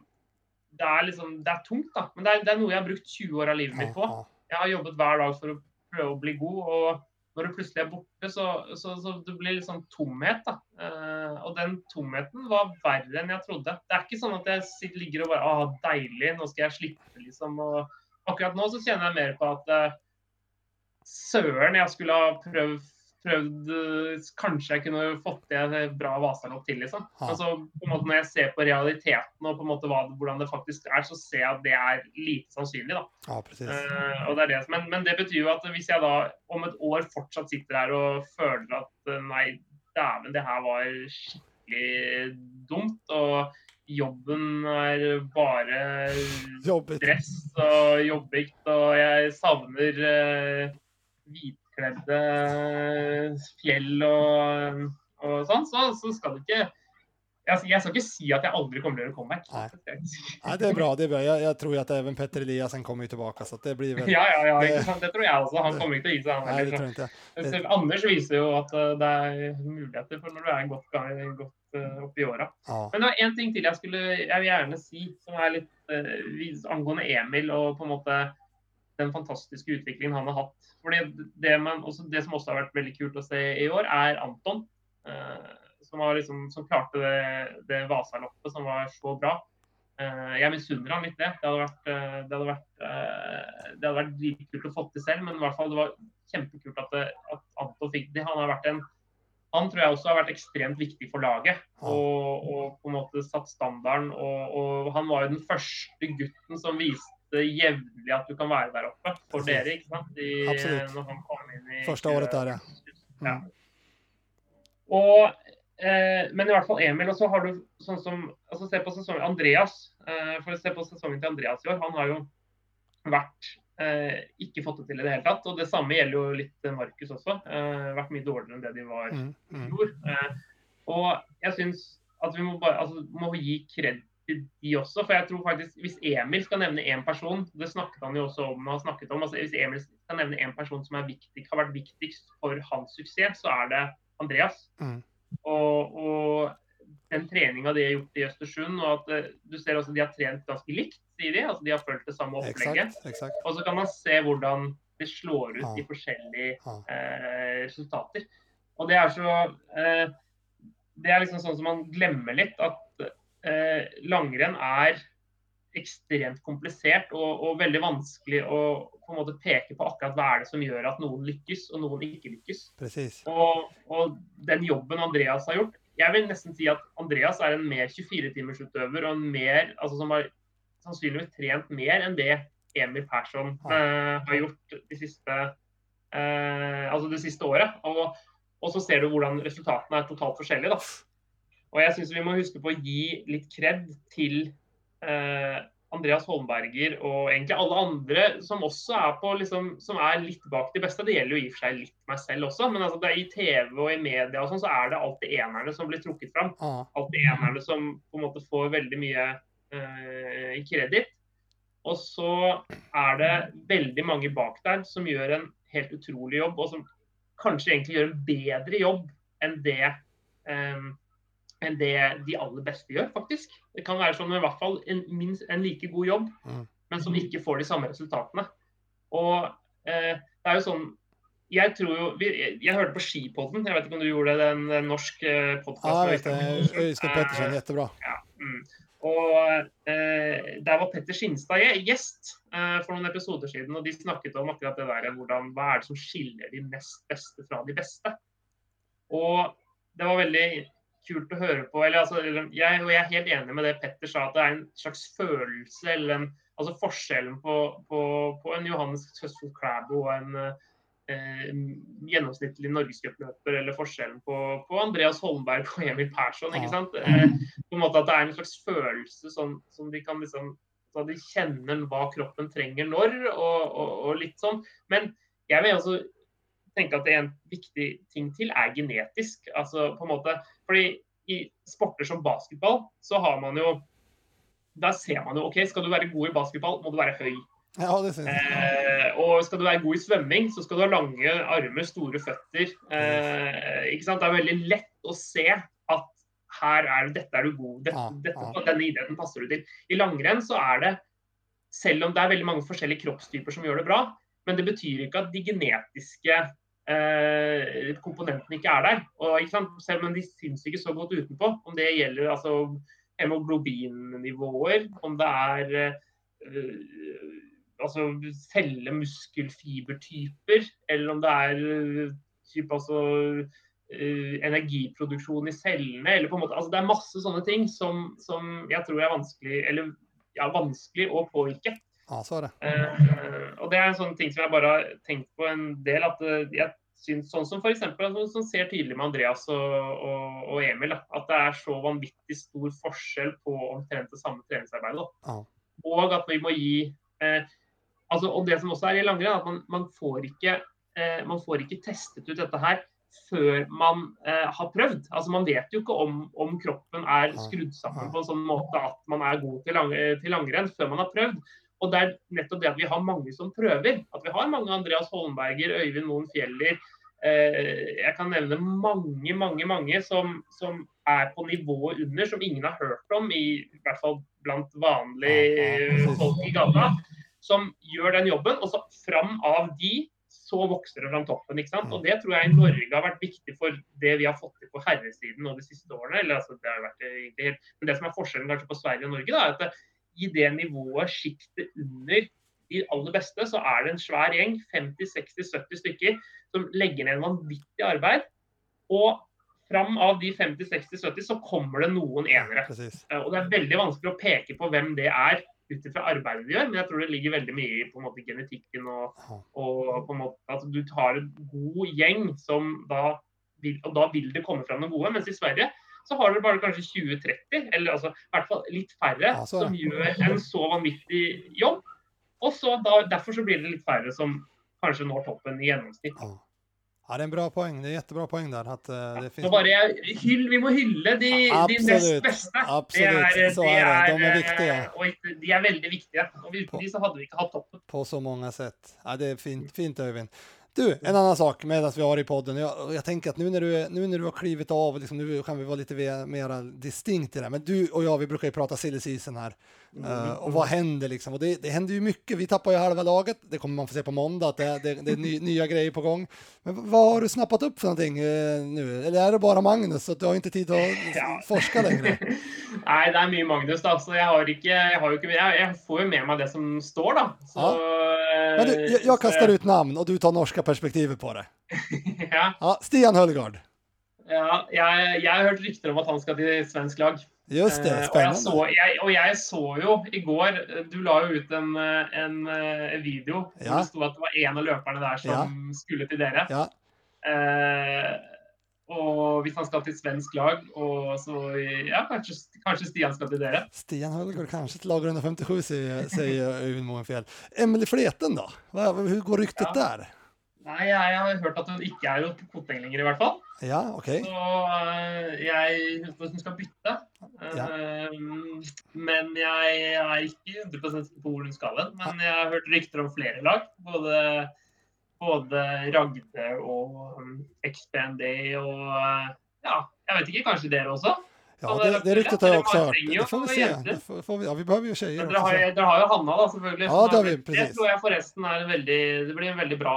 det er liksom, det er tungt, da. Men det er, det er noe jeg har brukt 20 år av livet mitt på jeg har jobbet hver dag for å prøve å bli god. og når du plutselig er borte, så, så, så det blir litt sånn tomhet. da. Eh, og den tomheten var verre enn jeg trodde. Det er ikke sånn at jeg ligger og bare ah, deilig, nå skal jeg slippe, liksom. Og akkurat nå så kjenner jeg mer på at eh, søren, jeg skulle ha prøvd, prøvd eh, Kanskje jeg kunne fått til bra Vasalopp til, liksom. Altså, måte Når jeg ser på realiteten og på en måte hva, hvordan det faktisk er, så ser jeg at det er lite sannsynlig. da. ja precis. Og det det, men, men det betyr jo at hvis jeg da om et år fortsatt sitter her og føler at eh, nei, dæven, det her var skikkelig dumt, og jobben er bare Jobbigt. stress og jobbikt og jeg savner uh, hvitkledde fjell og, og sånn, så, så skal du ikke jeg, jeg skal ikke si at jeg aldri kommer til å gjøre comeback. Nei. Ja, det er bra, det er bra. Jeg, jeg tror at even Petter Eliassen kommer tilbake. så det blir vel... Ja, ja, ja, Det- det tror jeg også. Han kommer ikke til å gi seg, han Nej, det tror jeg ikke. Det... Anders viser jo at eh, det er muligheter for når du er godt, godt eh, oppe i åra. Ja. Men det var én ting til jeg skulle jeg vil gjerne si, som er litt uh, angående Emil og på en måte den fantastiske utviklingen han har hatt. Fordi det, man, også, det som også har vært veldig kult å se i år, er Anton. som, liksom, som, klarte det, det Vasaloppet som var så bra. Jeg misunner ham litt det. Det hadde vært, det hadde vært, det hadde vært dritkult å få til selv, men i hvert fall det var kjempekult at, at Anton fikk det. Han har vært en han tror jeg også har vært ekstremt viktig for laget. Og, og på en måte satt standarden. Og, og, han var jo den første gutten som viste jevnlig at du kan være der oppe for Absolutt. dere. ikke sant? I, Absolutt. I, første året der, ja. Mm. ja. Og, eh, men i hvert fall Emil. Og så har du sånn som altså Se på sesongen Andreas. Eh, for å se på sesongen til Andreas i år. Han har jo vært Eh, ikke fått det til i det hele tatt. Og det samme gjelder jo litt Markus også. Eh, vært mye dårligere enn det de var mm, mm. i fjor. Eh, og jeg syns at vi må, bare, altså, må gi kred de også. For jeg tror faktisk hvis Emil skal nevne én person, det snakket han jo også om, har snakket om, altså hvis Emil skal nevne én person som viktig, har vært viktigst for hans suksess, så er det Andreas. Mm. Og, og, den treninga de har gjort i Østersund, og at uh, du ser også de har trent ganske likt sier de. Altså de har fulgt det samme opplegget. Exakt, exakt. Og så kan man se hvordan det slår ut ja. i forskjellige eh, resultater. Og det er så eh, Det er liksom sånn som man glemmer litt at eh, langrenn er ekstremt komplisert og, og, veldig vanskelig å på en måte peke på akkurat hva er det som gjør at noen lykkes og noen ikke lykkes. Og, og, den jobben Andreas har gjort Jeg vil nesten si at Andreas er en mer 24-timersutøver og en mer, altså som har sannsynligvis trent mer enn det Emil Persson eh, har gjort de siste, eh, altså det siste året. Og, og, så ser du hvordan resultatene er totalt forskjellige. Da. Og jeg syns vi må huske på å gi litt kred til eh, Andreas Holmberger og egentlig alle andre som også er på liksom, som er litt bak de beste. Det gjelder jo i og for seg litt meg selv også, men altså, det i TV og i media og sånn, så er det alltid enerne som blir trukket fram. Alltid enerne som på en måte får veldig mye Eh, kreditt. Og så er det veldig mange bak der som gjør en helt utrolig jobb, og som kanskje egentlig gjør en bedre jobb enn det, um, enn det de aller beste gjør, faktisk. Det kan være sånn i hvert fall en, minst en like god jobb, mm. men som ikke får de samme resultatene. Og eh, det er jo sånn jeg tror jo Jeg, jeg hørte på Skipodden, jeg vet ikke om du gjorde det, den, en norsk uh, podkast? Ja, jeg vet det. Øystein Pettersen, jettebra. Ja, mm. Og eh, Der var Petter Skinstad gjest eh, for noen episoder siden, og de snakket om akkurat det der, hvordan, hva er det som skiller de nest beste fra de beste. Og Det var veldig kult å høre på. Eller, altså, jeg, og jeg er helt enig med det Petter sa, at det er en slags følelse eller en, altså Forskjellen på, på, på en Johannes Høstfold Klæbo og en eh, gjennomsnittlig norgescupløper, eller forskjellen på, på, Andreas Holmberg og Emil Persson. ikke sant? Eh, på en måte At det er en slags følelse som, som de kan liksom så De kjenner hva kroppen trenger når, og, og, og litt sånn. Men jeg vil også tenke at en viktig ting til er genetisk. altså på en måte, fordi i sporter som basketball så har man jo Der ser man jo OK, skal du være god i basketball, må du være høy. Ja. Eh, og skal du være god i svømming, så skal du ha lange armer, store føtter. Eh, ikke sant? Det er veldig lett å se at her er, dette er du god dette, ja, dette, ja. Denne idretten passer du til. I langrenn så er det, selv om det er veldig mange forskjellige kroppstyper som gjør det bra, men det betyr ikke at de genetiske eh, komponentene ikke er der. Og, ikke selv om de syns ikke så godt utenpå, om det gjelder altså, hemoglobinnivåer, om det er eh, altså celle muskelfibertyper, eller om det er eh, typ, altså, eh, energiproduksjon i cellene. eller på en måte, altså Det er masse sånne ting som, som jeg tror er vanskelig, eller, ja, vanskelig å påvirke. Ja, er. Uh, og det er en sånn ting som jeg bare har tenkt på en del. at jeg synes, Sånn som f.eks. Altså, som ser tydelig med Andreas og, og, og Emil. Da, at det er så vanvittig stor forskjell på omtrent det samme treningsarbeidet. Ja. Og at vi må gi eh, altså, og det som også er i langrenn, at man, man, får ikke, eh, man, får ikke, testet ut dette her før man eh, har prøvd. Altså, man vet jo ikke om, om, kroppen er skrudd sammen på en sånn måte at man er god til, lang, til langrenn før man har prøvd. Og det er nettopp det at vi har mange som prøver. At vi har mange Andreas Holmberger, Øyvind Moen Fjeller. Eh, jeg kan nevne mange, mange, mange som, som, er på nivået under, som ingen har hørt om, i, i hvert fall blant vanlige folk i gata som gjør den jobben. Og så fram av de så vokser det fram toppen. ikke sant? Og det tror jeg i Norge har vært viktig for det vi har fått til på herresiden nå de siste årene. eller altså det har vært egentlig helt, Men det som er forskjellen kanskje på Sverige og Norge, da, er at det, i det nivået, sjiktet under de aller beste, så er det en svær gjeng, 50-60-70 stykker, som legger ned en vanvittig arbeid. Og fram av de 50-60-70 så kommer det noen enere. Precis. Eh, Og det er veldig vanskelig å peke på hvem det er ut ifra arbeidet de gjør, men jeg tror det ligger veldig mye i på en måte genetikken og, og på en måte at du tar en god gjeng som da vil, og da vil det komme fram noen gode. Mens i Sverige så har dere bare kanskje 20-30, eller altså i hvert fall litt færre, er som gjør en så vanvittig jobb. Og så da, derfor så blir det litt færre som kanskje når toppen i gjennomsnitt. Ja. ja, det er en bra poeng. Det er et poäng där. Att, eh, det Så bare hyll, Vi må hylle de, de nest beste. Absolutt. Så er det. De er eh, viktige. Og de er veldig viktige. Og uten de så hadde vi ikke hatt toppen. på så mange sett. Ja, det er fint, fint Öyvind. Du, en annan sak medan vi har i podden. Jag, jag tänker att nu när du, har klivit av, liksom, nu kan vi vara lite mer distinkt i det. Men du och jag, vi brukar ju prata silly season här. Eh, och vad händer liksom? Och det, det händer ju mycket. Vi tappar ju halva laget. Det kommer man få se på måndag, att det, det, det är ny, nya grejer på gång. Men vad har du snappat upp för någonting uh, nu? Eller är det bara Magnus, så att du har inte tid att Ja. forska längre? Nei, det er mye Magnus, då, Så jeg har inte, jag har inte, jag, jeg får jo med meg det som står, då. Så Men du, jag, jag kastar ut namn och du tar norska perspektivet på det. ja, Ja, Stian Höllgard. ja jeg, jeg har hørt rykter om at han skal til svensk lag. Just det, spennende. og, jeg så, jeg, og jeg så jo i går eh, Du la jo ut en, eh, en video video hvor det sto at det var en av løperne der som skulle til dere. Ja, Eh, og hvis han skal til svensk lag, og så Ja, kanskje, kanskje Stian skal til dere. Stian Höllgård kanskje til lag 157 sier Øyvind Moenfjell. Emily Fleten da? Hvordan går ryktet Ja. där? Nei, jeg, har hørt at hun ikke er på Koteng lenger, i hvert fall. Ja, ok. Så eh, jeg hun skal bytte. Ja. Men jeg er ikke 100 sikker på hvor hun skal hen. Men jeg har hørt rykter om flere lag. Både, både Ragde og um, XBND og eh, Ja, jeg vet ikke. Kanskje dere også? Ja, det, det ryktet jeg også har hørt. Det får vi se. Får, får vi, ja, vi behøver jo tjejer dere har, dere har jo Hanna, da, selvfølgelig. Ja, det har er- vi, precis. Det tror jeg forresten er en veldig Det blir en veldig bra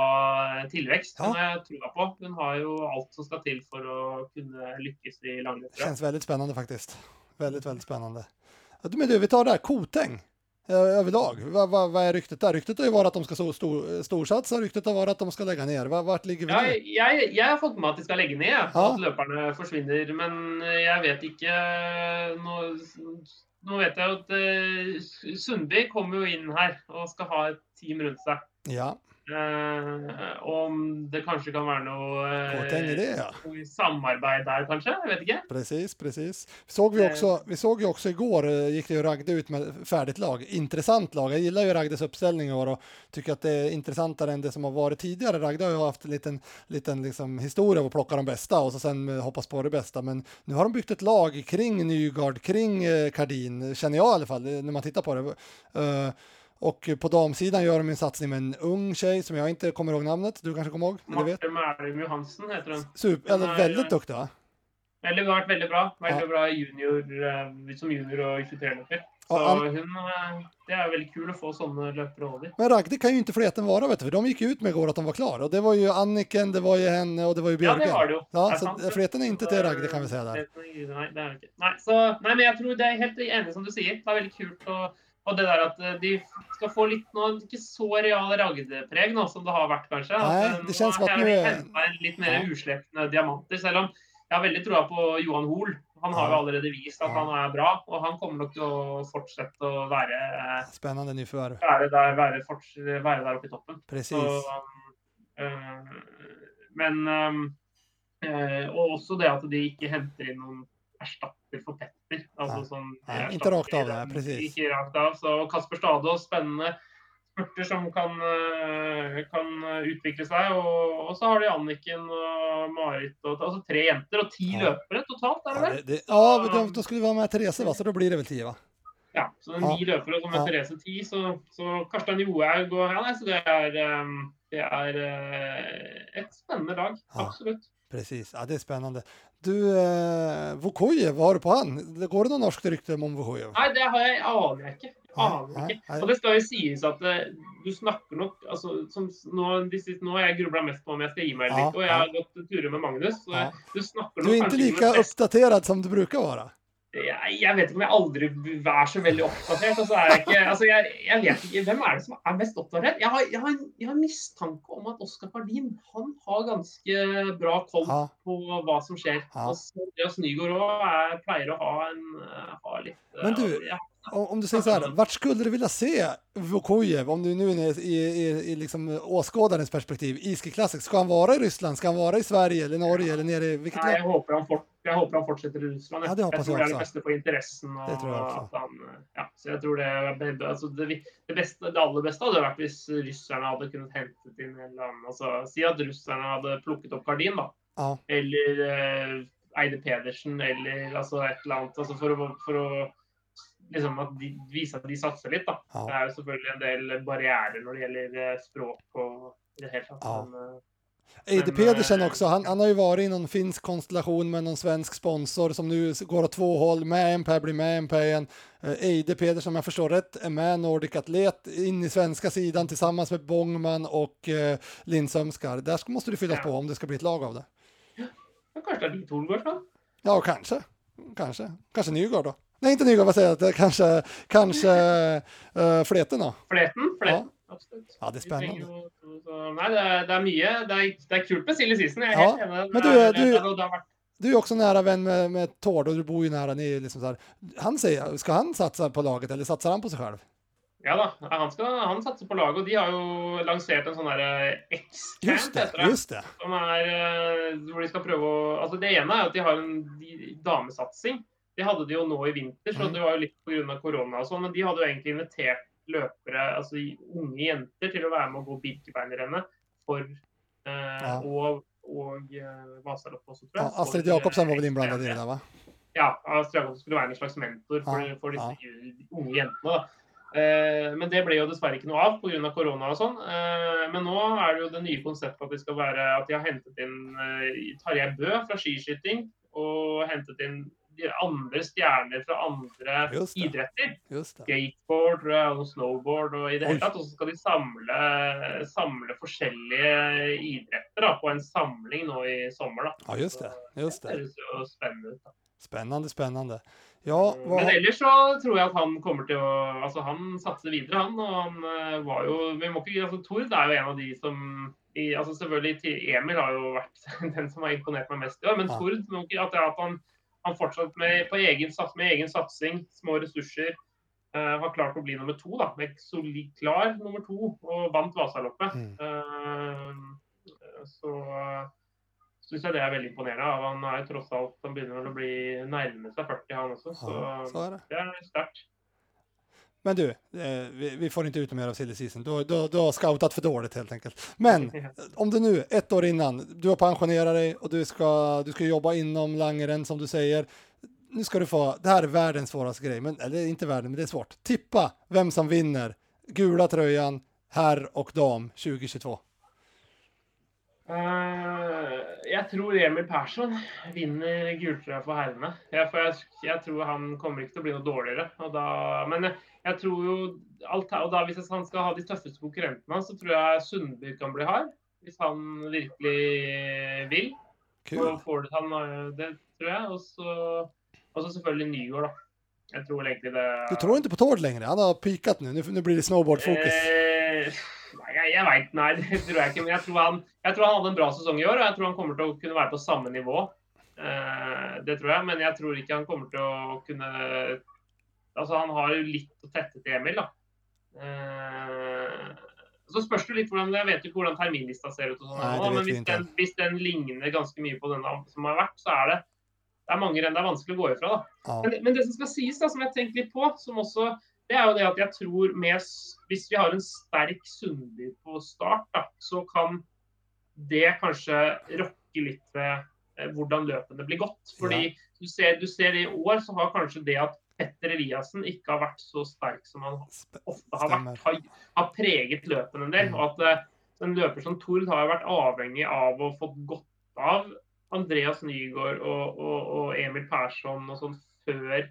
tilvekst. Ja. Hun har trua på. Hun har jo alt som skal til for å kunne lykkes i langløp. Det kjennes veldig spennende, faktisk. Veldig, veldig spennende. Men du, vi tar der Koteng. Eh, Överlag, vad, vad, vad är ryktet där? Ryktet har ju varit att de ska stor, stor, storsatsa, ryktet har varit att de ska lägga ner. Var- Vart ligger vi Ja, jag, jeg har fått med att at de skal legge ned, Ja. at løperne forsvinner. Men jeg vet Nå, nå vet jeg att at eh, Sundby kommer ju inn her og skal ha et team rundt seg. Ja, Eh, om det kanskje kan være noe uh, det ja. samarbeid der, kanskje? Jeg vet ikke. Precis, precis. Såg vi, också, vi såg ju också igår, eh, gick det ju Ragde ut med färdigt lag. Intressant lag. Jag gillar ju Ragdes uppställning i år och tycker att det är intressantare än det som har varit tidigare. Ragde har ju haft en liten, liten liksom historia av att plocka de bästa och så sen eh, hoppas på det bästa. Men nu har de byggt ett lag kring Nygard, kring eh, Kardin, känner jag i alla fall, når när man tittar på det. Eh, och på damsidan gör de en satsning med en ung tjej som jag inte kommer ihåg namnet. Du kanske kommer ihåg? Marte Mælum Johansen heter hun. Super, eller väldigt duktig va? Veldig, har vært veldig bra. Veldig Ja. bra junior, eh, som junior og 23-løper. Så hun Det er veldig kul å få sånne løpere over. Men Ragde kan ju inte fleten vara vet du, för de gick ju ut med igår att de var klara. Och det var ju Anniken, det var ju henne och det var ju Ja, det var det jo. Ja, Det er så sant. fleten är inte till Ragde kan vi säga där. Nei, er ikke. Nei, så, nei, men jeg tror det er helt enig som du sier. Det er veldig kult. Og, og det der at eh, de skal få litt nå, ikke så real Ragde-preg nå som det har vært, kanskje. Nei, eh, det kjennes er- de litt mer Ja. uslepne diamanter. Selv om jeg har veldig troa på Johan Hoel. Han har jo allerede vist at han er bra, og han kommer nok til å fortsette å være, Spennende Spännande være, der, være, være der oppe i toppen. Precis. Så, eh, men øh, Og også det at de ikke henter inn noen erstatter for Petter. Altså Nei. sånn, ja, ikke rakt av, det, precis. Ikke rakt av. Så Kasper Stadås, spennende spurter som kan, eh, kan utvikle seg. Og, og så har de Anniken og Marit og altså tre jenter og ti Ja. løpere totalt, er det Ja, det, det, ja men då skulle vi være med Therese va, så da blir det vel ti, va? Ja, så det er ni løpere som er Ja. Therese ti, så, så Karstein Johaug og ja, nei, så det er, um, det er eh, et spennende lag. Ja. Absolutt. Precis, ja det är spännande. Du, eh, Vukojev, vad har du på han? Det går det noen norsk rykte om Vukojev? Nei, det har jeg, aner jeg ikke. Aner Nei, ikke. nei. Og det skal jo sies at eh, du snakker nok altså, som, nå, har jeg grubla mest på om jeg skal gi meg eller Ja, ikke, og jeg har gått turer med Magnus. Så Ja. du snakker nok Du er ikke like oppdatert som du bruker å vara. Jeg, jeg vet ikke om jeg aldri er så veldig oppdatert. Og så er jeg ikke Altså, jeg, jeg vet ikke Hvem er det som er mest oppdatert? Jeg har, jeg har, har mistanke om at Oskar Fardin han har ganske bra koll på hva som skjer. Ja. Og så Andreas Nygaard òg pleier å ha en eh, ha litt eh, Men du, ja, Om, du sier så här, vart skulle du vilja se Vukojev om du nu är i, i, i liksom åskådarens perspektiv? Iske Classic, ska han vara i Ryssland? Ska han vara i Sverige eller Norge eller nere i vilket Nei, land? jeg håper han, fort, jeg håper han fortsetter i Russland. Ja, det håper jeg tror jeg det er det beste for interessen. Og jeg. Han, ja, så jeg tror det, altså det, det, beste, det aller beste hadde vært hvis russerne hadde kunnet hentet inn en eller annen altså, Si at russerne hadde plukket opp Gardin, da. Ja. Eller eh, Eide Pedersen, eller altså et eller annet. Altså for, å, for å liksom at de, vise at de satser litt, da. Ja. Det er jo selvfølgelig en del barrierer når det gjelder eh, språk og i det hele tatt. Ja. Men, eh, Eide Pedersen eh, också, han, han har ju varit i någon finsk konstellation med någon svensk sponsor som nu går åt två håll. Med MP blir med MP igen. Eh, Eide Pedersen, om jag förstår rätt, är med Nordic Atlet in i svenska sidan tillsammans med Bångman och eh, Lindsömskar. Där måste du fyllas Ja. på om det ska bli ett lag av det. men kanskje det er då? Ja, kanske. Kanske. Kanske Nygård då. Nej, inte Nygård, vad säger jag? Kanske, kanske uh, Fleten då. Fleten? Fleten. Absolutt. Ja, det er spennende. jo- Nei, det er, det er mye. Det er, det er kult med Silje season. Jeg er Ja, helt enig. Men du, er- du- det, er- vært Du är också nära vän med, med Tord och du bor ju nära. Ni är liksom så här. Han säger, ska han satsa på laget eller satsar han på sig själv? Ja da, han, skal, han satser på laget, og de har jo lansert en sånn derre X-camp, Just det, heter det. just det. Som er eh, hvor de skal prøve å Altså, det ene er at de har en de, damesatsing. Det hadde de jo nå i vinter, så Mhm. det var jo litt pga. korona og sånn. Men de hadde jo egentlig invitert løpere, altså unge jenter, til å være med og gå Birkebeinerrennet for eh, Ja. Og, og uh, Vasaloppet også, tror jeg. Ja, Astrid for, eh, Jakobsen var vel innblanda i det X-camp. Ja, Astrid Jacobsen skulle være en slags mentor for, for disse unge jentene. da. Eh, men det ble jo dessverre ikke noe av pga. korona og sånn. Eh, men nå er det jo det nye konseptet at de skal være at de har hentet inn eh, Tarjei Bø fra skiskyting og hentet inn andre stjerner fra andre idretter. Skateboard og snowboard og i det hele tatt. Og så skal de samle, samle forskjellige idretter da, på en samling nå i sommer. da. Ja, just det. Just Det det. høres jo spennende ut. da. Spennende, spännande. Ja, Men ellers så tror jeg at han kommer til å Altså, han satser videre, han. Og han eh, var jo Vi må ikke altså Tord er jo en av de som i, altså Selvfølgelig Emil har jo vært den som har imponert meg mest i år, men Ja. Tord må ikke, at, at han, han fortsatt med, på egen, med egen satsing, små ressurser, Uh, har klart å bli nummer to. da, solid klar nummer to, og vant Vasaloppet. Mm. Uh, så syns jeg det er veldig imponerende. av Han er jo tross alt Han begynner å bli nærme seg 40, han også. Så ja, så er det. det er sterkt. Men du, eh, vi, får inte ut mer av silly season. Du, du, du har scoutat för dåligt helt enkelt. Men om du nu, ett år innan, du har pensionerat dig och du ska, du ska jobba inom langeren som du säger. Nu ska du få, det här är världens svåraste grej, men, eller inte världen, men det är svårt. Tippa vem som vinner gula tröjan, herr och dam 2022. Uh, jeg tror Emil Persson vinner gultrøya for herrene. Jeg, for jeg, jeg tror han kommer ikke til å bli noe dårligere. Og da, men jeg, jeg tror jo alt, og da Hvis han skal ha de tøffeste konkurrentene, så tror jeg Sundby kan bli hard. Hvis han virkelig vil. Cool. Får det, han, det tror jeg. Og så, selvfølgelig Nygård, da. Jeg tror egentlig det Du tror ikke på Tord lenger? Han har den nå. nu blir det snowboardfokus. Eh, nei, jeg, jeg veit Nei, det tror jeg ikke. Men jeg tror, han, jeg tror han hadde en bra sesong i år, og jeg tror han kommer til å kunne være på samme nivå. Eh, det tror jeg, men jeg tror ikke han kommer til å kunne Altså, han har jo litt å tette til Emil, da. Eh, så spørs det litt hvordan Jeg vet ikke hvordan terminlista ser ut, og sånt, Nei, ennå, men hvis den, hvis den ligner ganske mye på den som har vært, så er det det er mange renn det er vanskelig å gå ifra. da. Ja. Men, men det som skal sies, da, som jeg tenker litt på, som også, det er jo det at jeg tror med, Hvis vi har en sterk Sundby på start, da, så kan det kanskje rokke litt ved eh, hvordan løpene blir gått. Fordi du, ser, du ser i år, så har kanskje det at Petter Eliassen ikke har vært så sterk som han ofte har vært, har, har preget løpene en del. Mm. Og at eh, en løper som Tord har vært avhengig av å få godt av Andreas Nygaard og, og, og Emil Persson og sånn før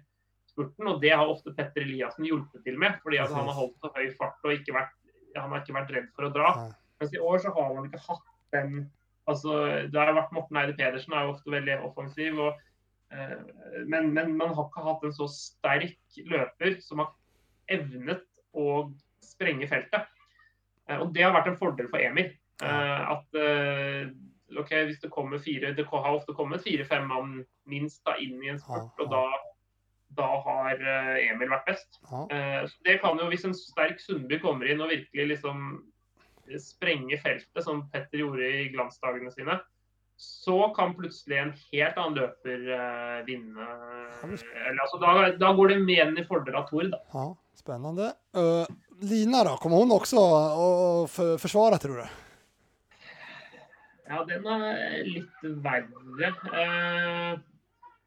spurten, og det har ofte Petter Eliassen hjulpet til med. fordi han har holdt så høy fart og ikke vært, han har ikke vært redd for å dra. Mens i år så har man ikke hatt den altså Det har vært Morten Eide Pedersen er jo ofte veldig offensiv. og men, men man har ikke hatt en så sterk løper som har evnet å sprenge feltet. Eh, og det har vært en fordel for Emil. Eh, at eh, ok, hvis det kommer fire Det har ofte kommet fire-fem mann minst da inn i en sport, og da, da har eh, Emil vært best. Eh, så det kan jo, Hvis en sterk Sundby kommer inn og virkelig liksom sprenge feltet, som Petter gjorde i glansdagene sine, så kan plutselig en helt annen løper uh, vinne. Eller, altså, da, da går det mer i fordel av Tord. da. Ja, spennende. Uh, Lina da? kommer hun også å forsvare, tror du? Ja, den er litt verre. Uh,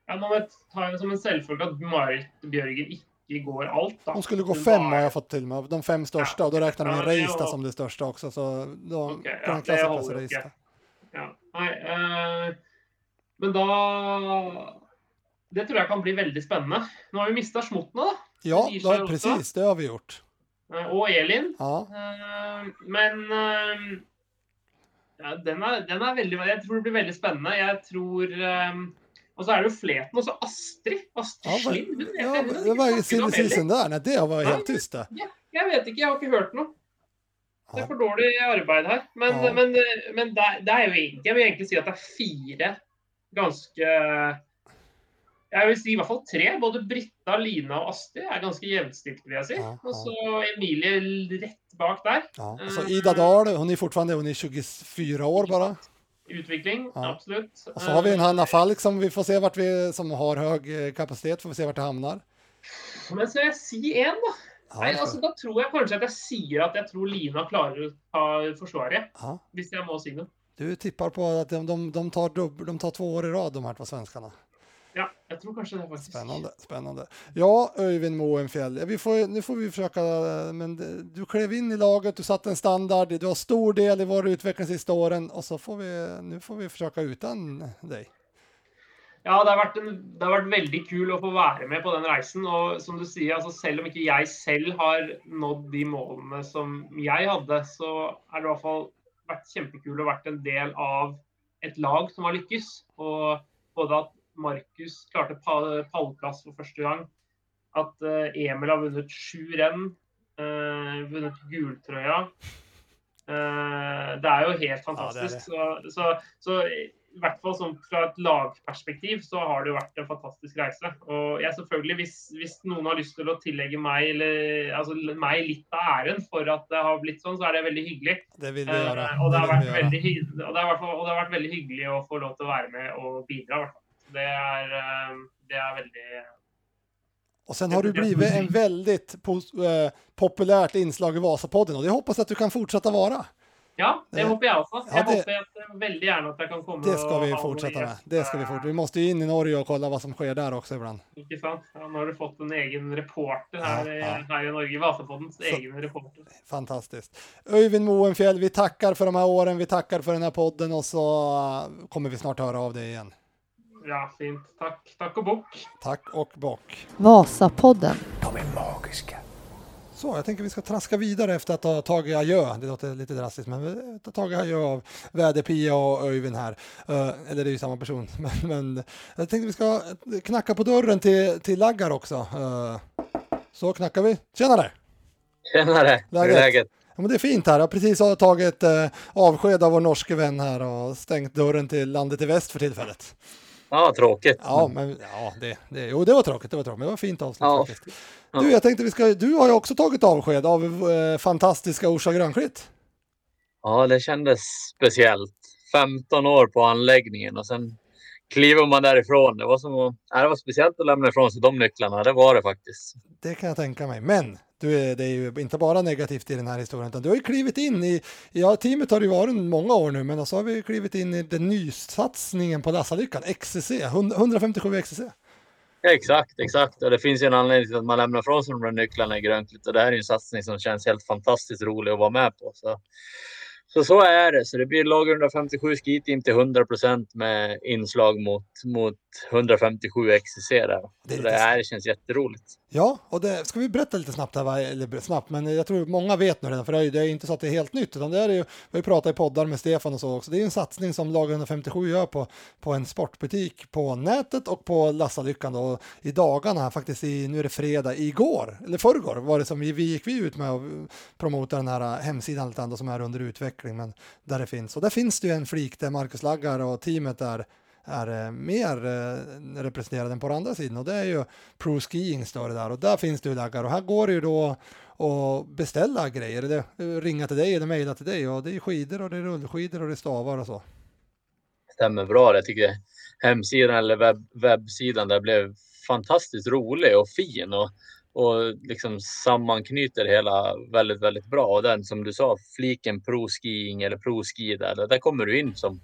ja, nå tar det som en selvfølge at Marit Bjørgen ikke går alt. da. Hun skulle gå fem har jeg fått til meg. de fem største. Ja, og da regner jeg med Reistad Reista som det største også. Så da, okay, ja, det. Ja, nei, eh, men da Det tror jeg kan bli veldig spennende. Nå har vi mista Smottene, da. Ja, da, presis. precis, det har vi gjort. eh, Og Elin. Ja, Eh, Men eh, ja, den, er, den er veldig Jeg tror det blir veldig spennende. Jeg tror eh, Og så er det jo Fleten og så Astrid. Astrid Slind. Ja, det var heller. season där. Nej, det var helt tyst det. Jeg vet ikke, jeg har ikke hørt noe. Det er for dårlig arbeid her. Men, Ja. men, men det, det er jo egentlig Jeg vil egentlig si at det er fire ganske Jeg vil si i hvert fall tre. Både Britta, Lina og Astrid er ganske jevnstilt, vil jeg si. Ja, Og så Emilie rett bak der. Ja. Så Ida Dahl, hun er fortfarande hun er 24 år bare. Utvikling, Ja. absolutt. Og så har vi en Eh, Hanna Falk som vi får se hvert vi, som har høy kapasitet, får vi se hvor det havner. Men så vil jeg si én, da? Nei, altså, Da tror jeg kanskje at jeg sier at jeg tror Lina klarer å ta forsvaret. ja. Hvis jeg må si noe. Du tipper på at de, de, de, tar dubbel, de tar to år i rad de her to svenskene? Ja, jeg tror kanskje det, faktisk. Spennende. spennende. Ja, Øyvind Moenfjell, vi får, nu får vi forsøke men du klev inn i laget, du satte en standard, du har stor del i vår utvikling de siste årene, og så får vi, nu får vi forsøke uten dig. Ja, det har, vært en, det har vært veldig kul å få være med på den reisen. Og som du sier, altså selv om ikke jeg selv har nådd de målene som jeg hadde, så har det i hvert fall vært kjempekul å vært en del av et lag som har lykkes. Og både at Markus klarte pallplass for første gang, at eh, Emil har vunnet sju renn, eh, vunnet gultrøya. Eh, det er jo helt fantastisk. Så, så, så i hvert fall sånn fra et lagperspektiv så har det jo vært en fantastisk reise. Og jeg selvfølgelig, hvis, hvis noen har lyst til å tillegge meg, eller, altså, meg litt av æren for at det har blitt sånn, så er det veldig hyggelig. Det vil vi Eh, göra. og, det har Det vært vi göra. veldig, og, det har, og det har vært veldig hyggelig å få lov til å være med og bidra. Det er, eh, det er veldig Och sen har du blivit en väldigt eh, populärt inslag i Vasapodden och det hoppas jag att du kan fortsätta vara. Ja, det Eh, håper jeg også. ja, det- håper at, eh, veldig gjerne at jeg kan komme Det ska vi fortsette fortsätta med. Det ska vi eh, fortsätta. Vi måste ju in i Norge og kolla hva som skjer der også ibland. Ikke sant? Ja, nå har du fått en egen reporter her, Ja, i- ja. her i Norge. Vasapoddens egen reporter. Fantastiskt. Öyvind Moenfjell, vi takker for de här åren, vi takker for den här podden og så eh, kommer vi snart höra av deg igjen. Ja, fint. Takk, takk og bukk. Takk og bock. Vasapodden. De er magiska. Så, jag tänker vi ska traska vidare efter att ha tagit adjö. Det låter lite drastiskt, men vi har tagit adjö av Väder-Pia och Öyvind här. Eh, eller det är ju samma person. Men, men jag tänkte vi ska knacka på dörren till, till Laggar också. Eh, så knackar vi. Tjenare! Tjenare! Hur Läget? är läget? Ja, men det är fint här. Jag har precis tagit eh, avsked av vår norske vän här och stängt dörren till landet i väst för tillfället. Ja, tråkigt. Ja, men ja, det, det, jo, det var tråkigt. Det var tråkigt, men det var fint avslut Ja. faktiskt. Du, jag tänkte vi ska, du har ju också tagit avsked av eh, fantastiska Orsa Grönskytt. Ja, det kändes speciellt. 15 år på anläggningen och sen kliver man därifrån. Det var, som att, ja, det var speciellt att lämna ifrån sig de nycklarna. Det var det faktiskt. Det kan jag tänka mig. Men du är, det är ju inte bara negativt i den här historien, utan du har ju klivit in i, ja teamet har ju varit många år nu, men så har vi klivit in i den nysatsningen på Lassalyckan, XCC, 100 157 XCC. Exakt, exakt. Och det finns ju en anledning till att man lämnar från sig de där nycklarna i Grönklitt. Och det här är en satsning som känns helt fantastiskt rolig att vara med på. Så, så så är det. Så det blir lag 157 skiteam till 100% med inslag mot, mot 157 XCC där. Det det, här, det känns jätteroligt. Ja, och det ska vi berätta lite snabbt här, va? eller snabbt, men jag tror många vet nu redan, för det är det är inte så att det är helt nytt, utan det är ju, vi har ju pratat i poddar med Stefan och så också, det är en satsning som lag 157 gör på, på en sportbutik på nätet och på Lassalyckan då, i dagarna, faktiskt i, nu är det fredag, igår, eller förrgår var det som vi, vi gick vi ut med och promota den här hemsidan lite andra som är under utveckling, men där det finns. Och där finns det ju en flik där Marcus Laggar och teamet är är eh, mer representert enn på den andra sidan och det är ju Pro Skiing står det där och där finns det ju laggar och här går det ju då å beställa grejer, det, eh, ringa till dig eller mejla till dig och det är skidor och det är rullskidor och det är stavar och så. Stämmer bra. Jag tycker hemsidan eller webb, webbsidan där blev fantastiskt rolig och fin och, och liksom sammanknyter hela väldigt, väldigt bra. Och den som du sa, fliken Pro Skiing eller Pro Ski där, där kommer du in som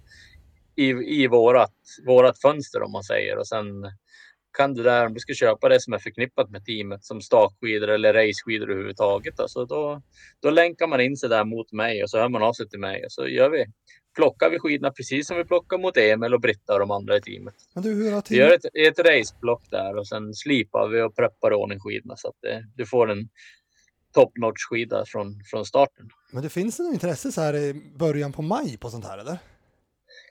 i, i vårat, vårat fönster om man säger och sen kan du där om du ska köpa det som är förknippat med teamet som stakskidor eller raceskidor överhuvudtaget. Alltså då, då länkar man in sig där mot mig och så hör man av sig till mig och så gör vi plockar vi skidorna precis som vi plockar mot Emil och Britta och de andra i teamet. Men du, hur har Vi gör ett, ett raceblock där och sen slipar vi och preppar i ordning skidorna så att det, du får en top notch skida från, från starten. Men det finns det något intresse så här i början på maj på sånt här eller?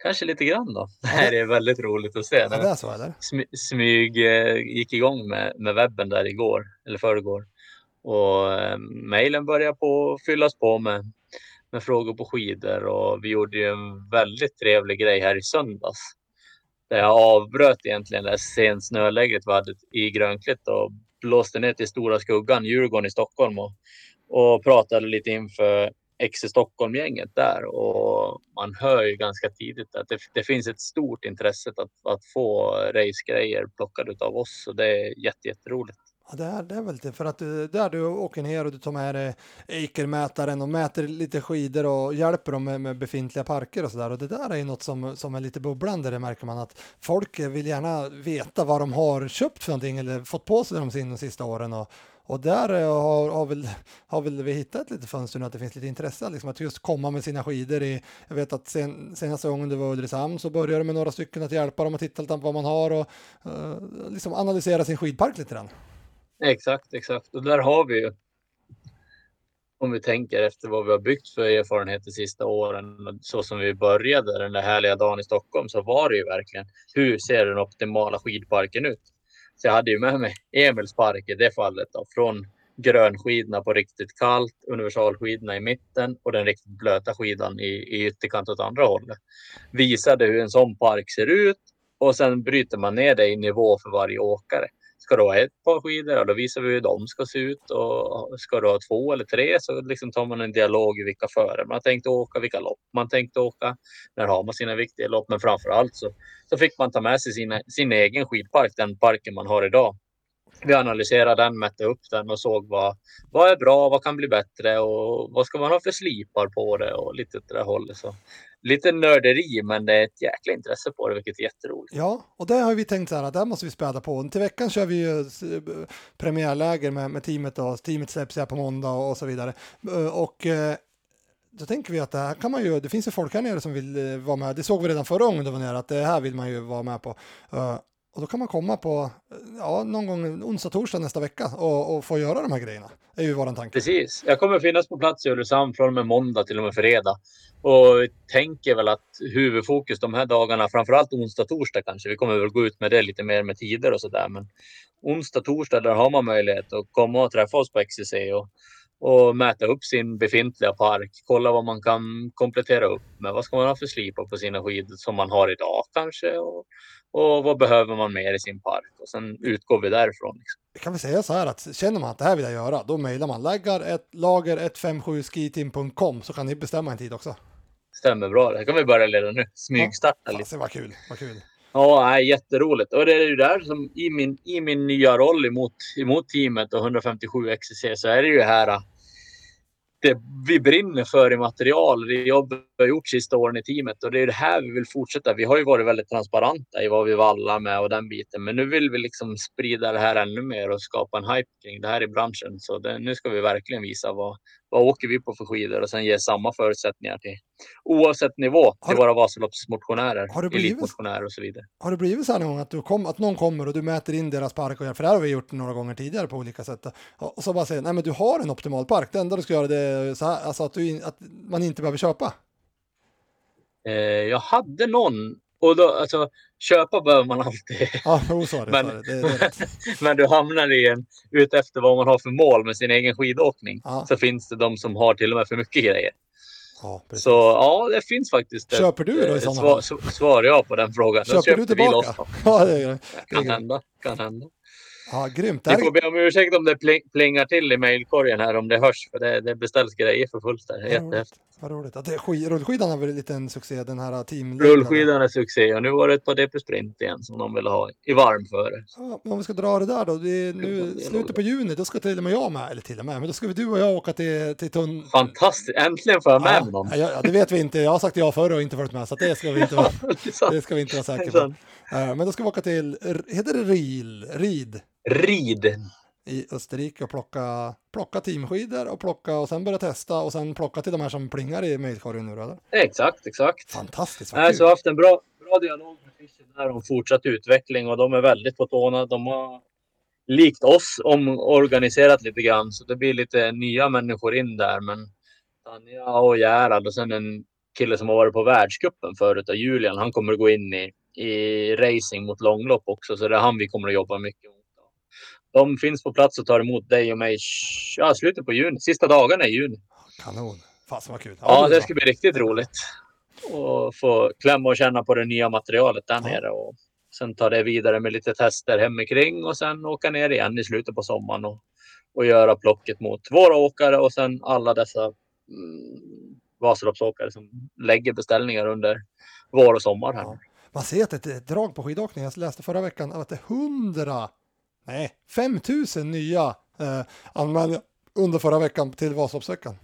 Kanske lite grann då. Nej, det är väldigt roligt att se. Ja, det är så eller? Smy, smyg eh, gick igång med, med webben där igår eller förrgår och eh, mejlen börjar på fyllas på med, med frågor på skidor och vi gjorde ju en väldigt trevlig grej här i söndags. Där jag avbröt egentligen det sen snöläget vi hade i Grönklitt och blåste ner till Stora Skuggan, Djurgården i Stockholm och, och pratade lite inför XC Stockholm-gänget där och man hör ju ganska tidigt att det, det finns ett stort intresse att, att få racegrejer plockade av oss och det jätte, jätteroligt. Ja, det är, det väl det, för att du, där du åker ner och du tar med dig Eiker-mätaren och mäter lite skidor och hjälper dem med, med befintliga parker och sådär. Och det där är ju något som, som är lite bubblande, det märker man att folk vill gärna veta vad de har köpt för någonting eller fått på sig de de sista åren. Och, och där har, har, väl, har väl vi hittat ett litet fönster nu att det finns lite intresse liksom, att just komma med sina skidor. I, jag vet att sen, senaste gången du var i Ulricehamn så började med några stycken att hjälpa dem att titta lite på vad man har och uh, liksom analysera sin skidpark lite grann. Exakt, exakt. Och där har vi ju. Om vi tänker efter vad vi har byggt för erfarenhet de sista åren, så som vi började den där härliga dagen i Stockholm, så var det ju verkligen hur ser den optimala skidparken ut? Så jag hade ju med mig Emils park i det fallet då, från grönskidorna på riktigt kallt, universalskidorna i mitten och den riktigt blöta skidan i, i ytterkant åt andra hållet. Visade hur en sån park ser ut och sen bryter man ner det i nivå för varje åkare. Ska du ha ett par skidor, då visar vi hur de ska se ut och ska du ha två eller tre så liksom tar man en dialog i vilka före man tänkte åka, vilka lopp man tänkte åka. När har man sina viktiga lopp, men framför allt så, så fick man ta med sig sina, sin egen skidpark, den parken man har idag. Vi analyserer den, mätte upp den och såg vad, vad är bra, vad kan bli bättre och vad ska man ha för slipar på det och lite åt det där hållet. Så lite nörderi, men det är ett jäkla intresse på det, vilket är jätteroligt. Ja, och det har vi tänkt så här att där måste vi späda på. Till veckan kör vi ju premiärläger med, med teamet och teamet släpps här på måndag og så vidare. Och då tänker vi att det här kan man ju, det finns ju folk här nere som vill vara med. Det såg vi redan förra gången du var nere, att det här vill man ju vara med på. Och då kan man komma på ja, någon gång onsdag, torsdag nästa vecka och, och få göra de här grejerna. Är ju våran tanke. Precis. Jag kommer finnas på plats i Ulricehamn från och med måndag till och med fredag. Och tänker väl att huvudfokus de här dagarna, framförallt onsdag, torsdag kanske. Vi kommer väl gå ut med det lite mer med tider och sådär. Men onsdag, torsdag, där har man möjlighet att komma och träffa oss på XCC och, och mäta upp sin befintliga park. Kolla vad man kan komplettera upp med. Vad ska man ha för slipar på sina skidor som man har idag kanske? Och, och vad behöver man mer i sin park? Och sen utgår vi därifrån. Liksom. Kan vi säga så här att känner man att det här vill jag göra, då mejlar man laggar ett lager 157skiteam.com så kan ni bestämma en tid också. Stämmer bra. Det kan vi börja redan nu. Smygstarta ja, lite. Vad kul, vad kul. Ja, nej, jätteroligt. Och det är ju där som i min, i min nya roll emot, emot teamet och 157 XCC så är det ju här det vi brinner för i material, det jobbet har gjort sista åren i teamet och det är det här vi vill fortsätta. Vi har ju varit väldigt transparenta i vad vi vallar med och den biten, men nu vill vi liksom sprida det här ännu mer och skapa en hype kring det här i branschen. Så det, nu ska vi verkligen visa vad, vad åker vi på för skidor och sen ge samma förutsättningar till oavsett nivå til till du- våra Vasaloppsmotionärer, Har det blivit- elitmotionärer och så vidare. Har det blivit så här någon gång att, du kom, att någon kommer och du mäter in deras park och gör, för det här har vi gjort några gånger tidigare på olika sätt. Och så bara säger, nej men du har en optimal park, det enda du ska göra det är så här, alltså att, du, att man inte behöver köpa. Eh, jag hade någon och då alltså köpa behöver man alltid. Ja, så. Men- sorry. det, det. Men du hamnar i en utefter vad man har för mål med sin egen skidåkning. Ja. Så finns det de som har till och med för mycket grejer. Ja. Så ja, det finns faktiskt. Köper du då i ett sådana svar, fall? s- Svar jag på den frågan. Köper, Köper du tillbaka? Ja, det det Kan hända. Kan hända. Ja, grymt. Vi Ni får be om ursäkt om det pling, plingar till i mailkorgen här om det hörs. För det, det beställs grejer för fullt där. Är. Jättehäftigt. Vad roligt. Att det, skid, rullskidan har vært en en succé, den här team. Rullskidan är succé och nu var det ett par DP Sprint igen som de ville ha i varm före. Ja, men om vi ska dra det där då, det är nu slutet på juni, då ska till och med jag med, eller till och med, men då ska vi du och jag åka till, till Tunn... Fantastiskt! Äntligen får jag med mig någon. ja, ja, det vet vi inte, jag har sagt ja förr och inte varit med, så det ska vi inte vara, Det det ska vi inte vara säkra på. Eh, Men då ska vi åka till, heter det Ril, Rid Rid. i Österrike och plocka, plocka teamskidor och plocka och sen börja testa och sen plocka till de här som plingar i mailkorgen nu eller? Exakt, exakt. Fantastiskt, vad kul. så haft en bra, bra dialog med Fischer där om fortsatt utveckling och de är väldigt på tårna. De har likt oss omorganiserat lite grann så det blir lite nya människor in där. Men Tanja och Gerhard och sen en kille som har varit på världscupen förut, Julian, han kommer att gå in i, i racing mot långlopp också. Så det är han vi kommer att jobba mycket mot. De finns på plats och tar emot dig och mig ja, slutet på juni, sista dagarna i juni. Kanon. Fasen vad kul. Ja, det skal ska bli riktigt roligt. Och få klämma och känna på det nya materialet där Ja. nere. Och sen ta det vidare med lite tester hemikring och sen åka ner igen i slutet på sommaren och, och göra plocket mot våra åkare och sen alla dessa mm, Vasaloppsåkare som lägger beställningar under vår och sommar här. Ja. Man ser att det är ett drag på skidåkning. Jag läste förra veckan att det är 100, nej 5000 nya eh, anmälningar under förra veckan till Vasaloppsveckan.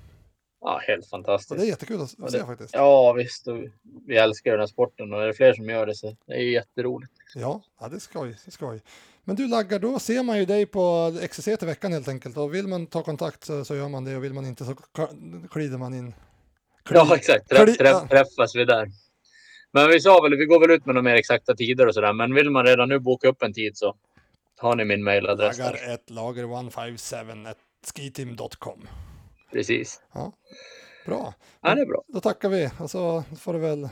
Ja, helt fantastiskt. Och det är jättekul att, se det- faktiskt. Ja, visst. Vi älskar den här sporten och är det fler som gör det så det är ju jätteroligt. Ja, ja det är skoj. Det är skoj. Men du Laggar, då ser man ju dig på XCC till veckan helt enkelt. Och vill man ta kontakt så, så gör man det och vill man inte så klider man in. Kli- Ja, exakt. Träff, träff, träffas vi där. Men vi sa väl, vi går väl ut med några mer exakta tider och sådär. Men vill man redan nu boka upp en tid så har ni min mailadress ett lager 157 at skiteam.com. Precis. Bra. Ja, det är bra. Då tackar vi och så får du väl.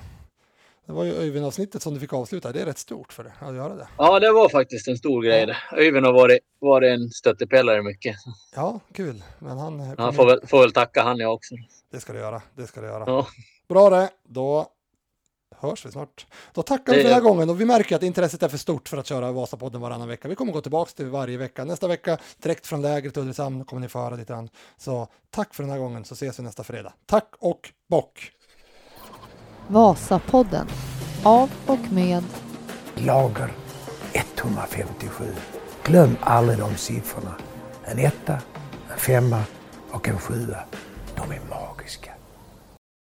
Det var ju Öyvind-avsnittet som du fick avsluta. Det är rätt stort för dig att göra det. Ja, det var faktiskt en stor grej Ja. Öyvind har varit, varit en stöttepelare mycket. Ja, kul. Men han, Han kommer- får väl, får väl tacka han jag också. det ska du göra. Det ska du göra. Ja. Bra det. Då hörs vi snart. Då tackar vi för den här gången och vi märker att intresset är för stort för att köra Vasapodden varannan vecka. Vi kommer gå tillbaka till varje vecka. Nästa vecka direkt från lägret Ulricehamn kommer ni få höra lite grann. Så tack för den här gången så ses vi nästa fredag. Tack och bock! Vasapodden. Av och med Lager 157. Glöm aldrig de siffrorna. En etta, en femma och en sjua. De är magiska.